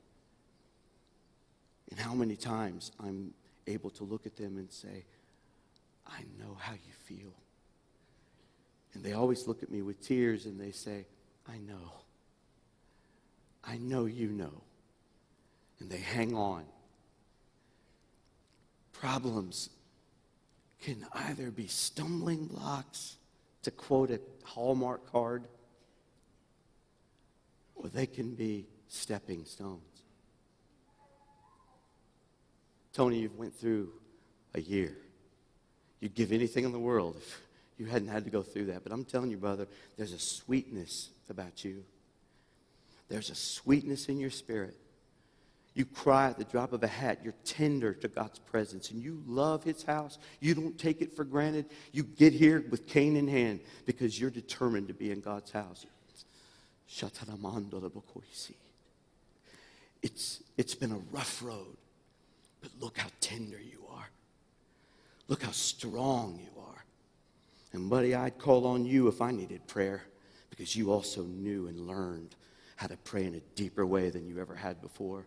And how many times I'm able to look at them and say, I know how you feel. And they always look at me with tears and they say, I know. I know you know. And they hang on. Problems can either be stumbling blocks, to quote a Hallmark card, or they can be stepping stones. Tony, you've went through a year. You'd give anything in the world if you hadn't had to go through that. But I'm telling you, brother, there's a sweetness about you. There's a sweetness in your spirit. You cry at the drop of a hat. You're tender to God's presence and you love His house. You don't take it for granted. You get here with cane in hand because you're determined to be in God's house. It's, it's been a rough road, but look how tender you are. Look how strong you are. And, buddy, I'd call on you if I needed prayer because you also knew and learned how to pray in a deeper way than you ever had before.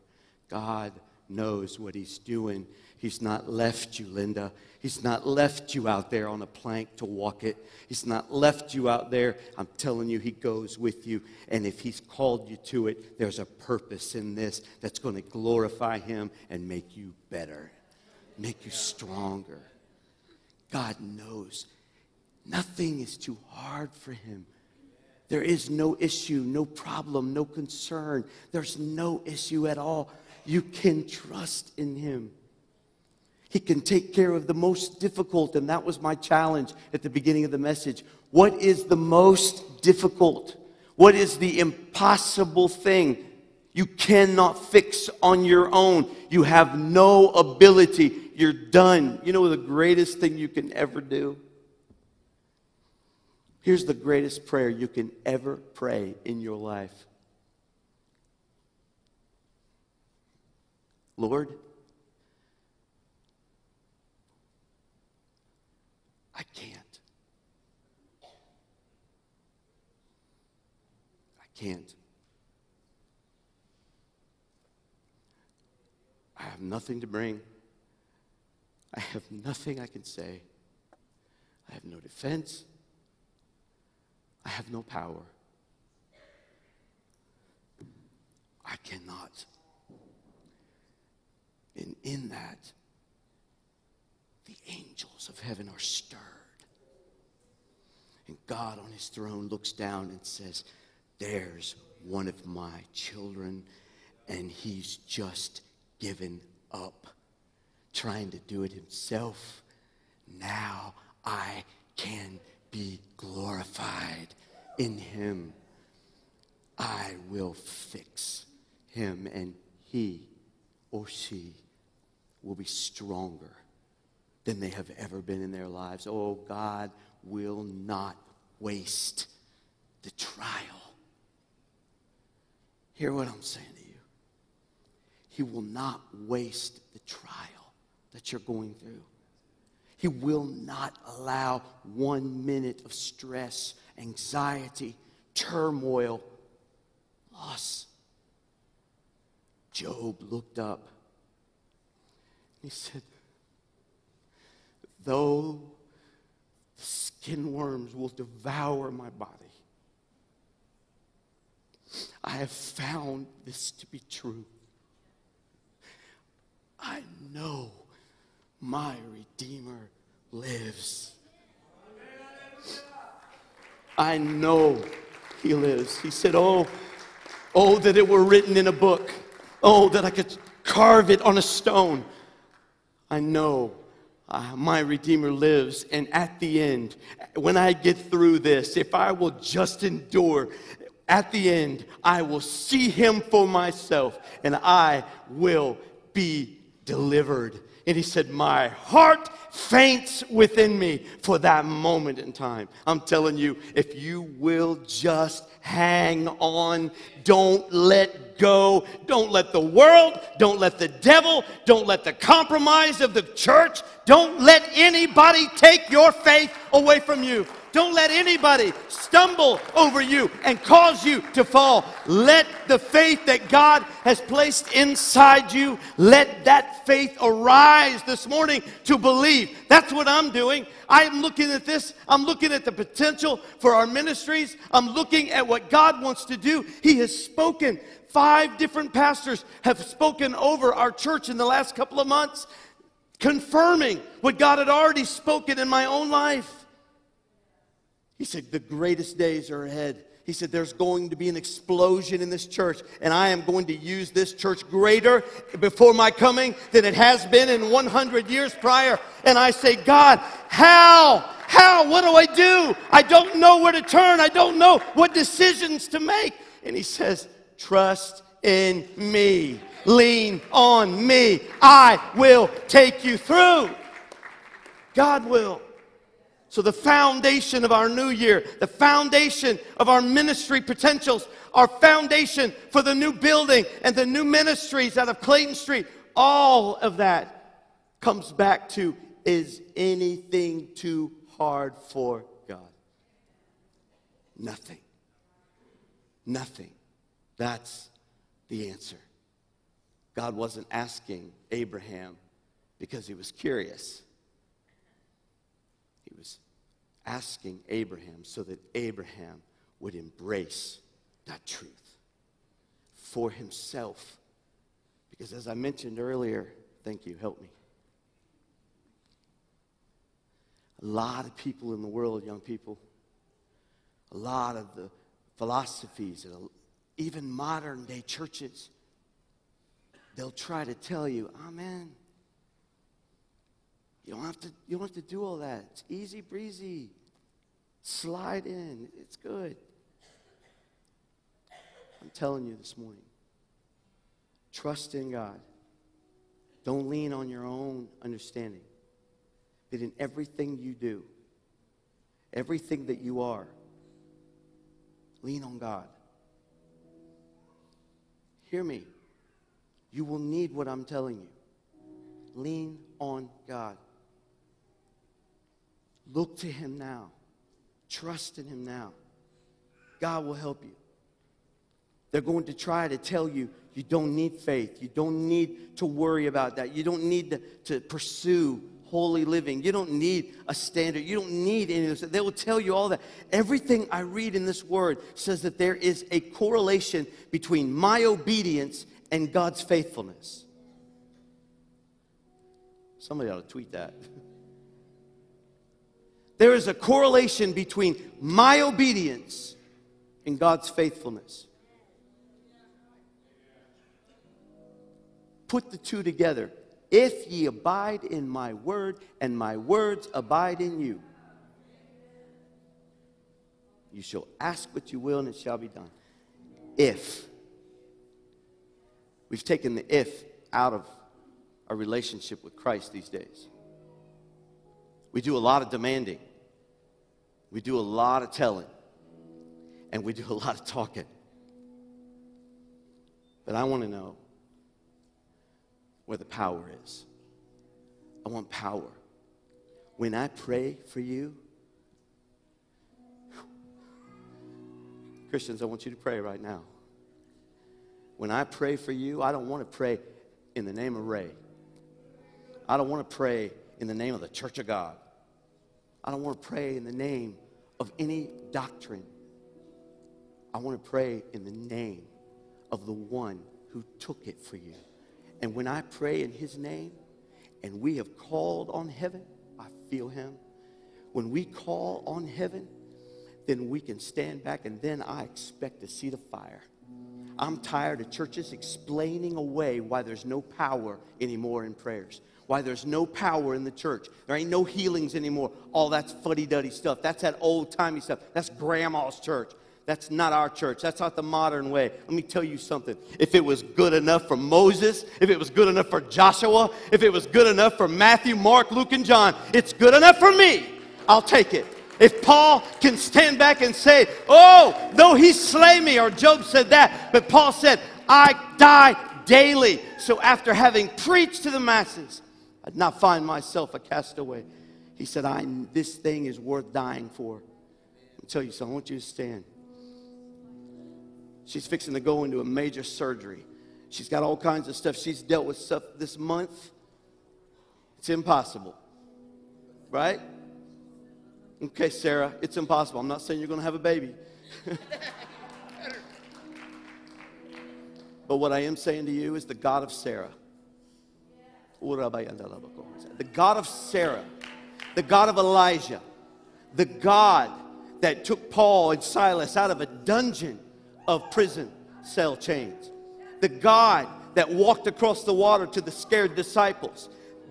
God knows what He's doing. He's not left you, Linda. He's not left you out there on a plank to walk it. He's not left you out there. I'm telling you, He goes with you. And if He's called you to it, there's a purpose in this that's going to glorify Him and make you better, make you stronger. God knows nothing is too hard for Him. There is no issue, no problem, no concern. There's no issue at all. You can trust in Him. He can take care of the most difficult, and that was my challenge at the beginning of the message. What is the most difficult? What is the impossible thing you cannot fix on your own? You have no ability. You're done. You know the greatest thing you can ever do? Here's the greatest prayer you can ever pray in your life Lord, I can't. I can't. I have nothing to bring. I have nothing I can say. I have no defense. I have no power. I cannot. And in that, the angels of heaven are stirred. And God on his throne looks down and says, There's one of my children, and he's just given up, trying to do it himself. Now I can be glorified in him. I will fix him, and he or she will be stronger than they have ever been in their lives. Oh, God will not waste the trial. Hear what I'm saying to you. He will not waste the trial that you're going through. He will not allow one minute of stress, anxiety, turmoil, loss. Job looked up. He said, Though skin worms will devour my body, I have found this to be true. I know my Redeemer lives. I know he lives. He said, Oh, oh, that it were written in a book. Oh, that I could carve it on a stone. I know uh, my Redeemer lives. And at the end, when I get through this, if I will just endure, at the end, I will see him for myself and I will be delivered. And he said, My heart faints within me for that moment in time. I'm telling you, if you will just hang on, don't let go, don't let the world, don't let the devil, don't let the compromise of the church, don't let anybody take your faith away from you. Don't let anybody stumble over you and cause you to fall. Let the faith that God has placed inside you, let that faith arise this morning to believe. That's what I'm doing. I'm looking at this. I'm looking at the potential for our ministries. I'm looking at what God wants to do. He has spoken. Five different pastors have spoken over our church in the last couple of months, confirming what God had already spoken in my own life. He said, The greatest days are ahead. He said, There's going to be an explosion in this church, and I am going to use this church greater before my coming than it has been in 100 years prior. And I say, God, how? How? What do I do? I don't know where to turn. I don't know what decisions to make. And he says, Trust in me. Lean on me. I will take you through. God will. So, the foundation of our new year, the foundation of our ministry potentials, our foundation for the new building and the new ministries out of Clayton Street, all of that comes back to is anything too hard for God? Nothing. Nothing. That's the answer. God wasn't asking Abraham because he was curious. He was asking Abraham so that Abraham would embrace that truth for himself. Because as I mentioned earlier, thank you, help me. A lot of people in the world, young people, a lot of the philosophies, and even modern day churches, they'll try to tell you, Amen. You don't have to, you don't have to do all that. It's easy breezy. Slide in. It's good. I'm telling you this morning. Trust in God. Don't lean on your own understanding. That in everything you do, everything that you are, lean on God. Hear me. You will need what I'm telling you. Lean on God. Look to Him now. Trust in Him now. God will help you. They're going to try to tell you you don't need faith. You don't need to worry about that. You don't need to, to pursue holy living. You don't need a standard. You don't need any of this. They will tell you all that. Everything I read in this word says that there is a correlation between my obedience and God's faithfulness. Somebody ought to tweet that. There is a correlation between my obedience and God's faithfulness. Put the two together. If ye abide in my word, and my words abide in you, you shall ask what you will, and it shall be done. If. We've taken the if out of our relationship with Christ these days. We do a lot of demanding, we do a lot of telling, and we do a lot of talking. But I want to know where the power is. I want power. When I pray for you, Christians, I want you to pray right now. When I pray for you, I don't want to pray in the name of Ray. I don't want to pray in the name of the Church of God. I don't want to pray in the name of any doctrine. I want to pray in the name of the one who took it for you. And when I pray in his name and we have called on heaven, I feel him. When we call on heaven, then we can stand back and then I expect to see the fire. I'm tired of churches explaining away why there's no power anymore in prayers, why there's no power in the church. There ain't no healings anymore. All that's fuddy duddy stuff. That's that old timey stuff. That's grandma's church. That's not our church. That's not the modern way. Let me tell you something. If it was good enough for Moses, if it was good enough for Joshua, if it was good enough for Matthew, Mark, Luke, and John, it's good enough for me. I'll take it. If Paul can stand back and say, Oh, though he slay me, or Job said that, but Paul said, I die daily. So after having preached to the masses, I'd not find myself a castaway. He said, I, This thing is worth dying for. I'll tell you something, I want you to stand. She's fixing to go into a major surgery. She's got all kinds of stuff. She's dealt with stuff this month. It's impossible. Right? Okay, Sarah, it's impossible. I'm not saying you're going to have a baby. but what I am saying to you is the God of Sarah. The God of Sarah, the God of Elijah, the God that took Paul and Silas out of a dungeon of prison cell chains, the God that walked across the water to the scared disciples,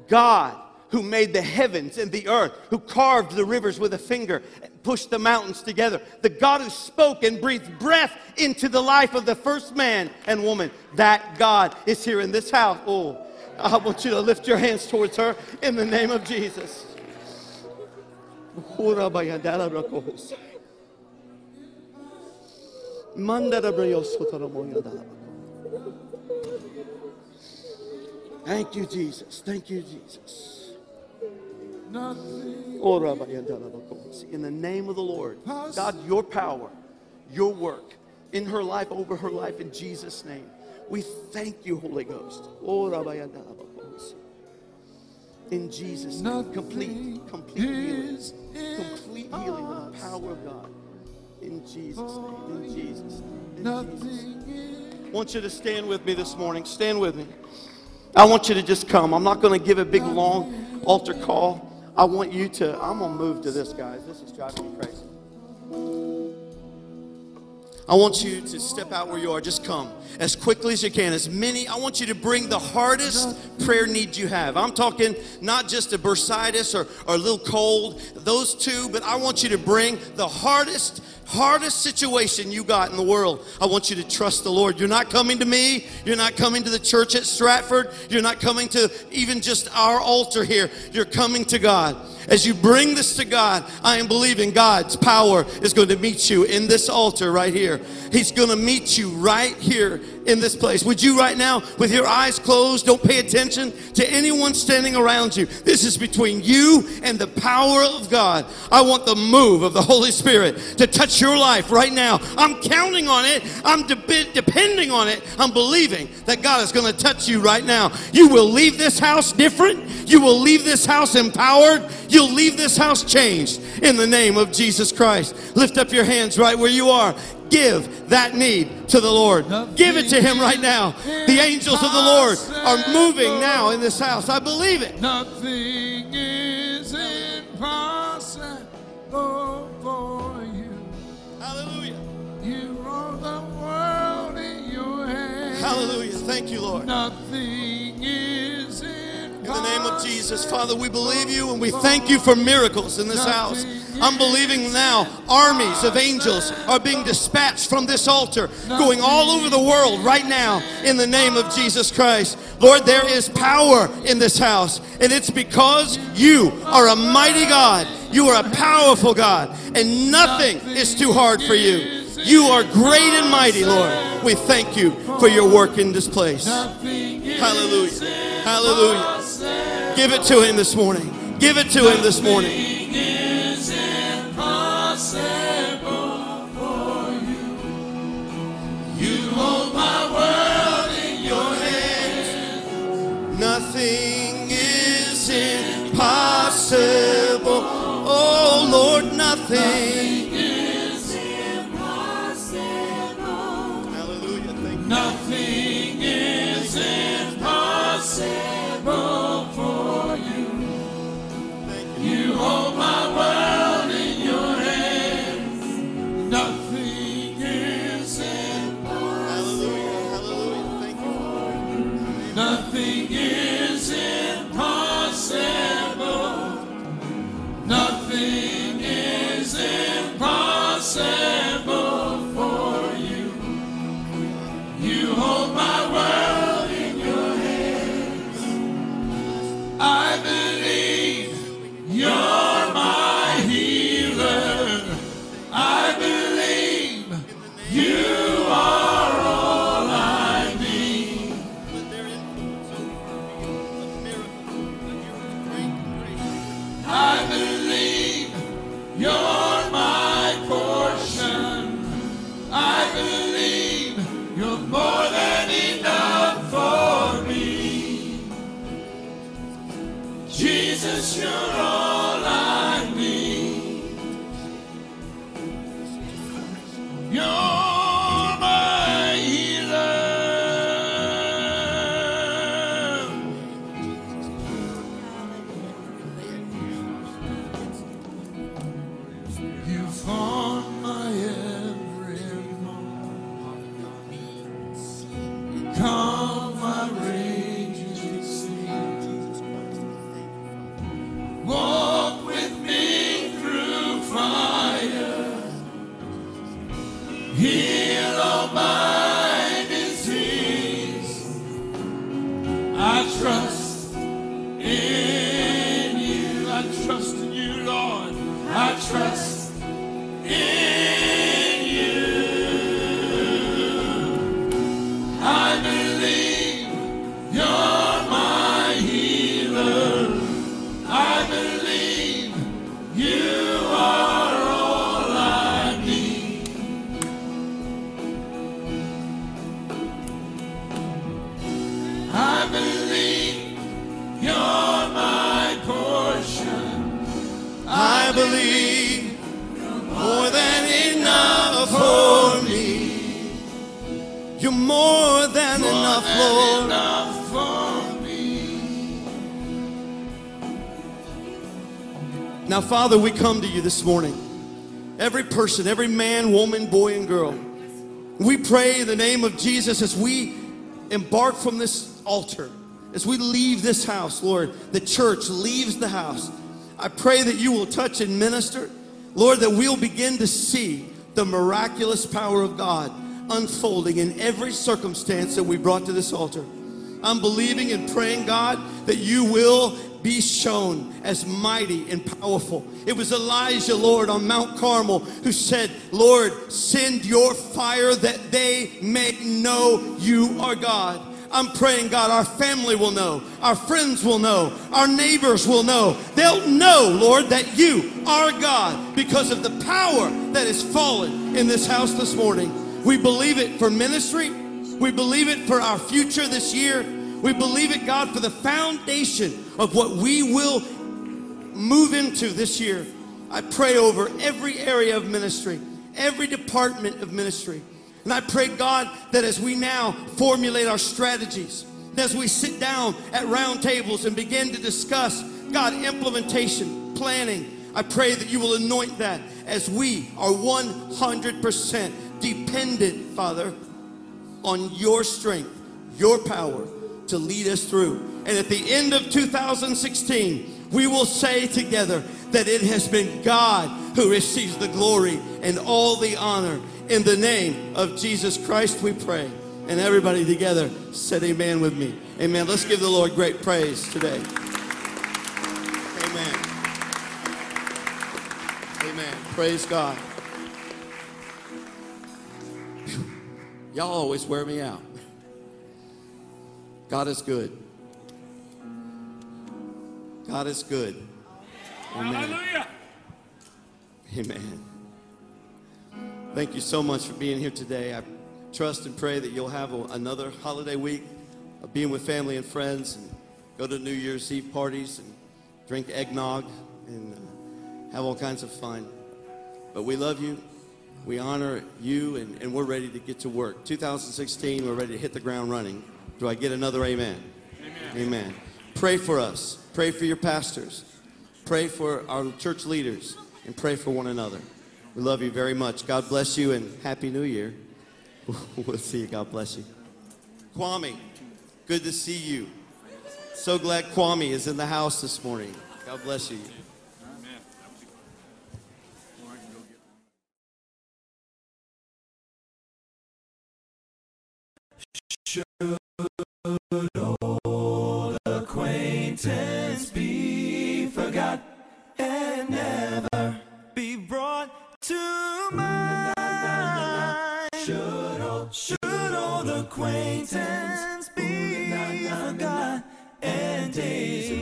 God who made the heavens and the earth, who carved the rivers with a finger and pushed the mountains together, the God who spoke and breathed breath into the life of the first man and woman, that God is here in this house. Oh, I want you to lift your hands towards her in the name of Jesus. Thank you, Jesus. Thank you, Jesus. In the name of the Lord, God, your power, your work in her life, over her life, in Jesus' name. We thank you, Holy Ghost. Oh, in Jesus' name, complete, complete healing. Complete healing with the power of God. In Jesus' name, in Jesus' name, in Jesus' name. I want you to stand with me this morning. Stand with me. I want you to just come. I'm not going to give a big, long altar call. I want you to, I'm going to move to this, guys. This is driving me crazy. I want you to step out where you are. Just come as quickly as you can. As many, I want you to bring the hardest prayer need you have. I'm talking not just a bursitis or, or a little cold, those two, but I want you to bring the hardest, hardest situation you got in the world. I want you to trust the Lord. You're not coming to me. You're not coming to the church at Stratford. You're not coming to even just our altar here. You're coming to God. As you bring this to God, I am believing God's power is going to meet you in this altar right here. He's going to meet you right here in this place. Would you right now, with your eyes closed, don't pay attention to anyone standing around you? This is between you and the power of God. I want the move of the Holy Spirit to touch your life right now. I'm counting on it. I'm de- depending on it. I'm believing that God is going to touch you right now. You will leave this house different. You will leave this house empowered. You'll leave this house changed in the name of Jesus Christ. Lift up your hands right where you are. Give that need to the Lord. Give it to Him right now. The angels of the Lord are moving now in this house. I believe it. Nothing is impossible for you. Hallelujah. You hold the world in your hands. Hallelujah. Thank you, Lord. Nothing is impossible. In the name of Jesus, Father, we believe you and we thank you for miracles in this house. I'm believing now armies of angels are being dispatched from this altar, going all over the world right now in the name of Jesus Christ. Lord, there is power in this house, and it's because you are a mighty God. You are a powerful God, and nothing is too hard for you. You are great and mighty, Lord. We thank you for your work in this place. Hallelujah. Hallelujah. Give it to him this morning. Give it to him this morning. Impossible. Oh Lord, nothing. is Impossible. Hallelujah. Thank you. Nothing Father, we come to you this morning. Every person, every man, woman, boy, and girl. We pray in the name of Jesus as we embark from this altar, as we leave this house, Lord, the church leaves the house. I pray that you will touch and minister, Lord, that we'll begin to see the miraculous power of God unfolding in every circumstance that we brought to this altar. I'm believing and praying, God, that you will be shown as mighty and powerful. It was Elijah, Lord, on Mount Carmel who said, Lord, send your fire that they may know you are God. I'm praying, God, our family will know, our friends will know, our neighbors will know. They'll know, Lord, that you are God because of the power that has fallen in this house this morning. We believe it for ministry. We believe it for our future this year. We believe it, God, for the foundation of what we will move into this year. I pray over every area of ministry, every department of ministry. And I pray, God, that as we now formulate our strategies, as we sit down at round tables and begin to discuss, God, implementation, planning, I pray that you will anoint that as we are 100% dependent, Father, on your strength, your power to lead us through. And at the end of 2016, we will say together that it has been God who receives the glory and all the honor. In the name of Jesus Christ, we pray. And everybody together said amen with me. Amen. Let's give the Lord great praise today. Amen. Amen. Praise God. Y'all always wear me out. God is good. God is good. Amen. Hallelujah. Amen. Thank you so much for being here today. I trust and pray that you'll have a, another holiday week of being with family and friends and go to New Year's Eve parties and drink eggnog and uh, have all kinds of fun. But we love you. We honor you and, and we're ready to get to work. 2016, we're ready to hit the ground running. Do I get another amen? Amen. Amen. Pray for us. Pray for your pastors. Pray for our church leaders and pray for one another. We love you very much. God bless you and Happy New Year. We'll see you. God bless you. Kwame, good to see you. So glad Kwame is in the house this morning. God bless you. Acquaintance acquaintance be forgot and days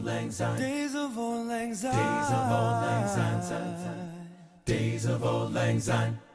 Days of old lang syne. Days of old lang syne. Days of old lang syne. Days of old lang syne.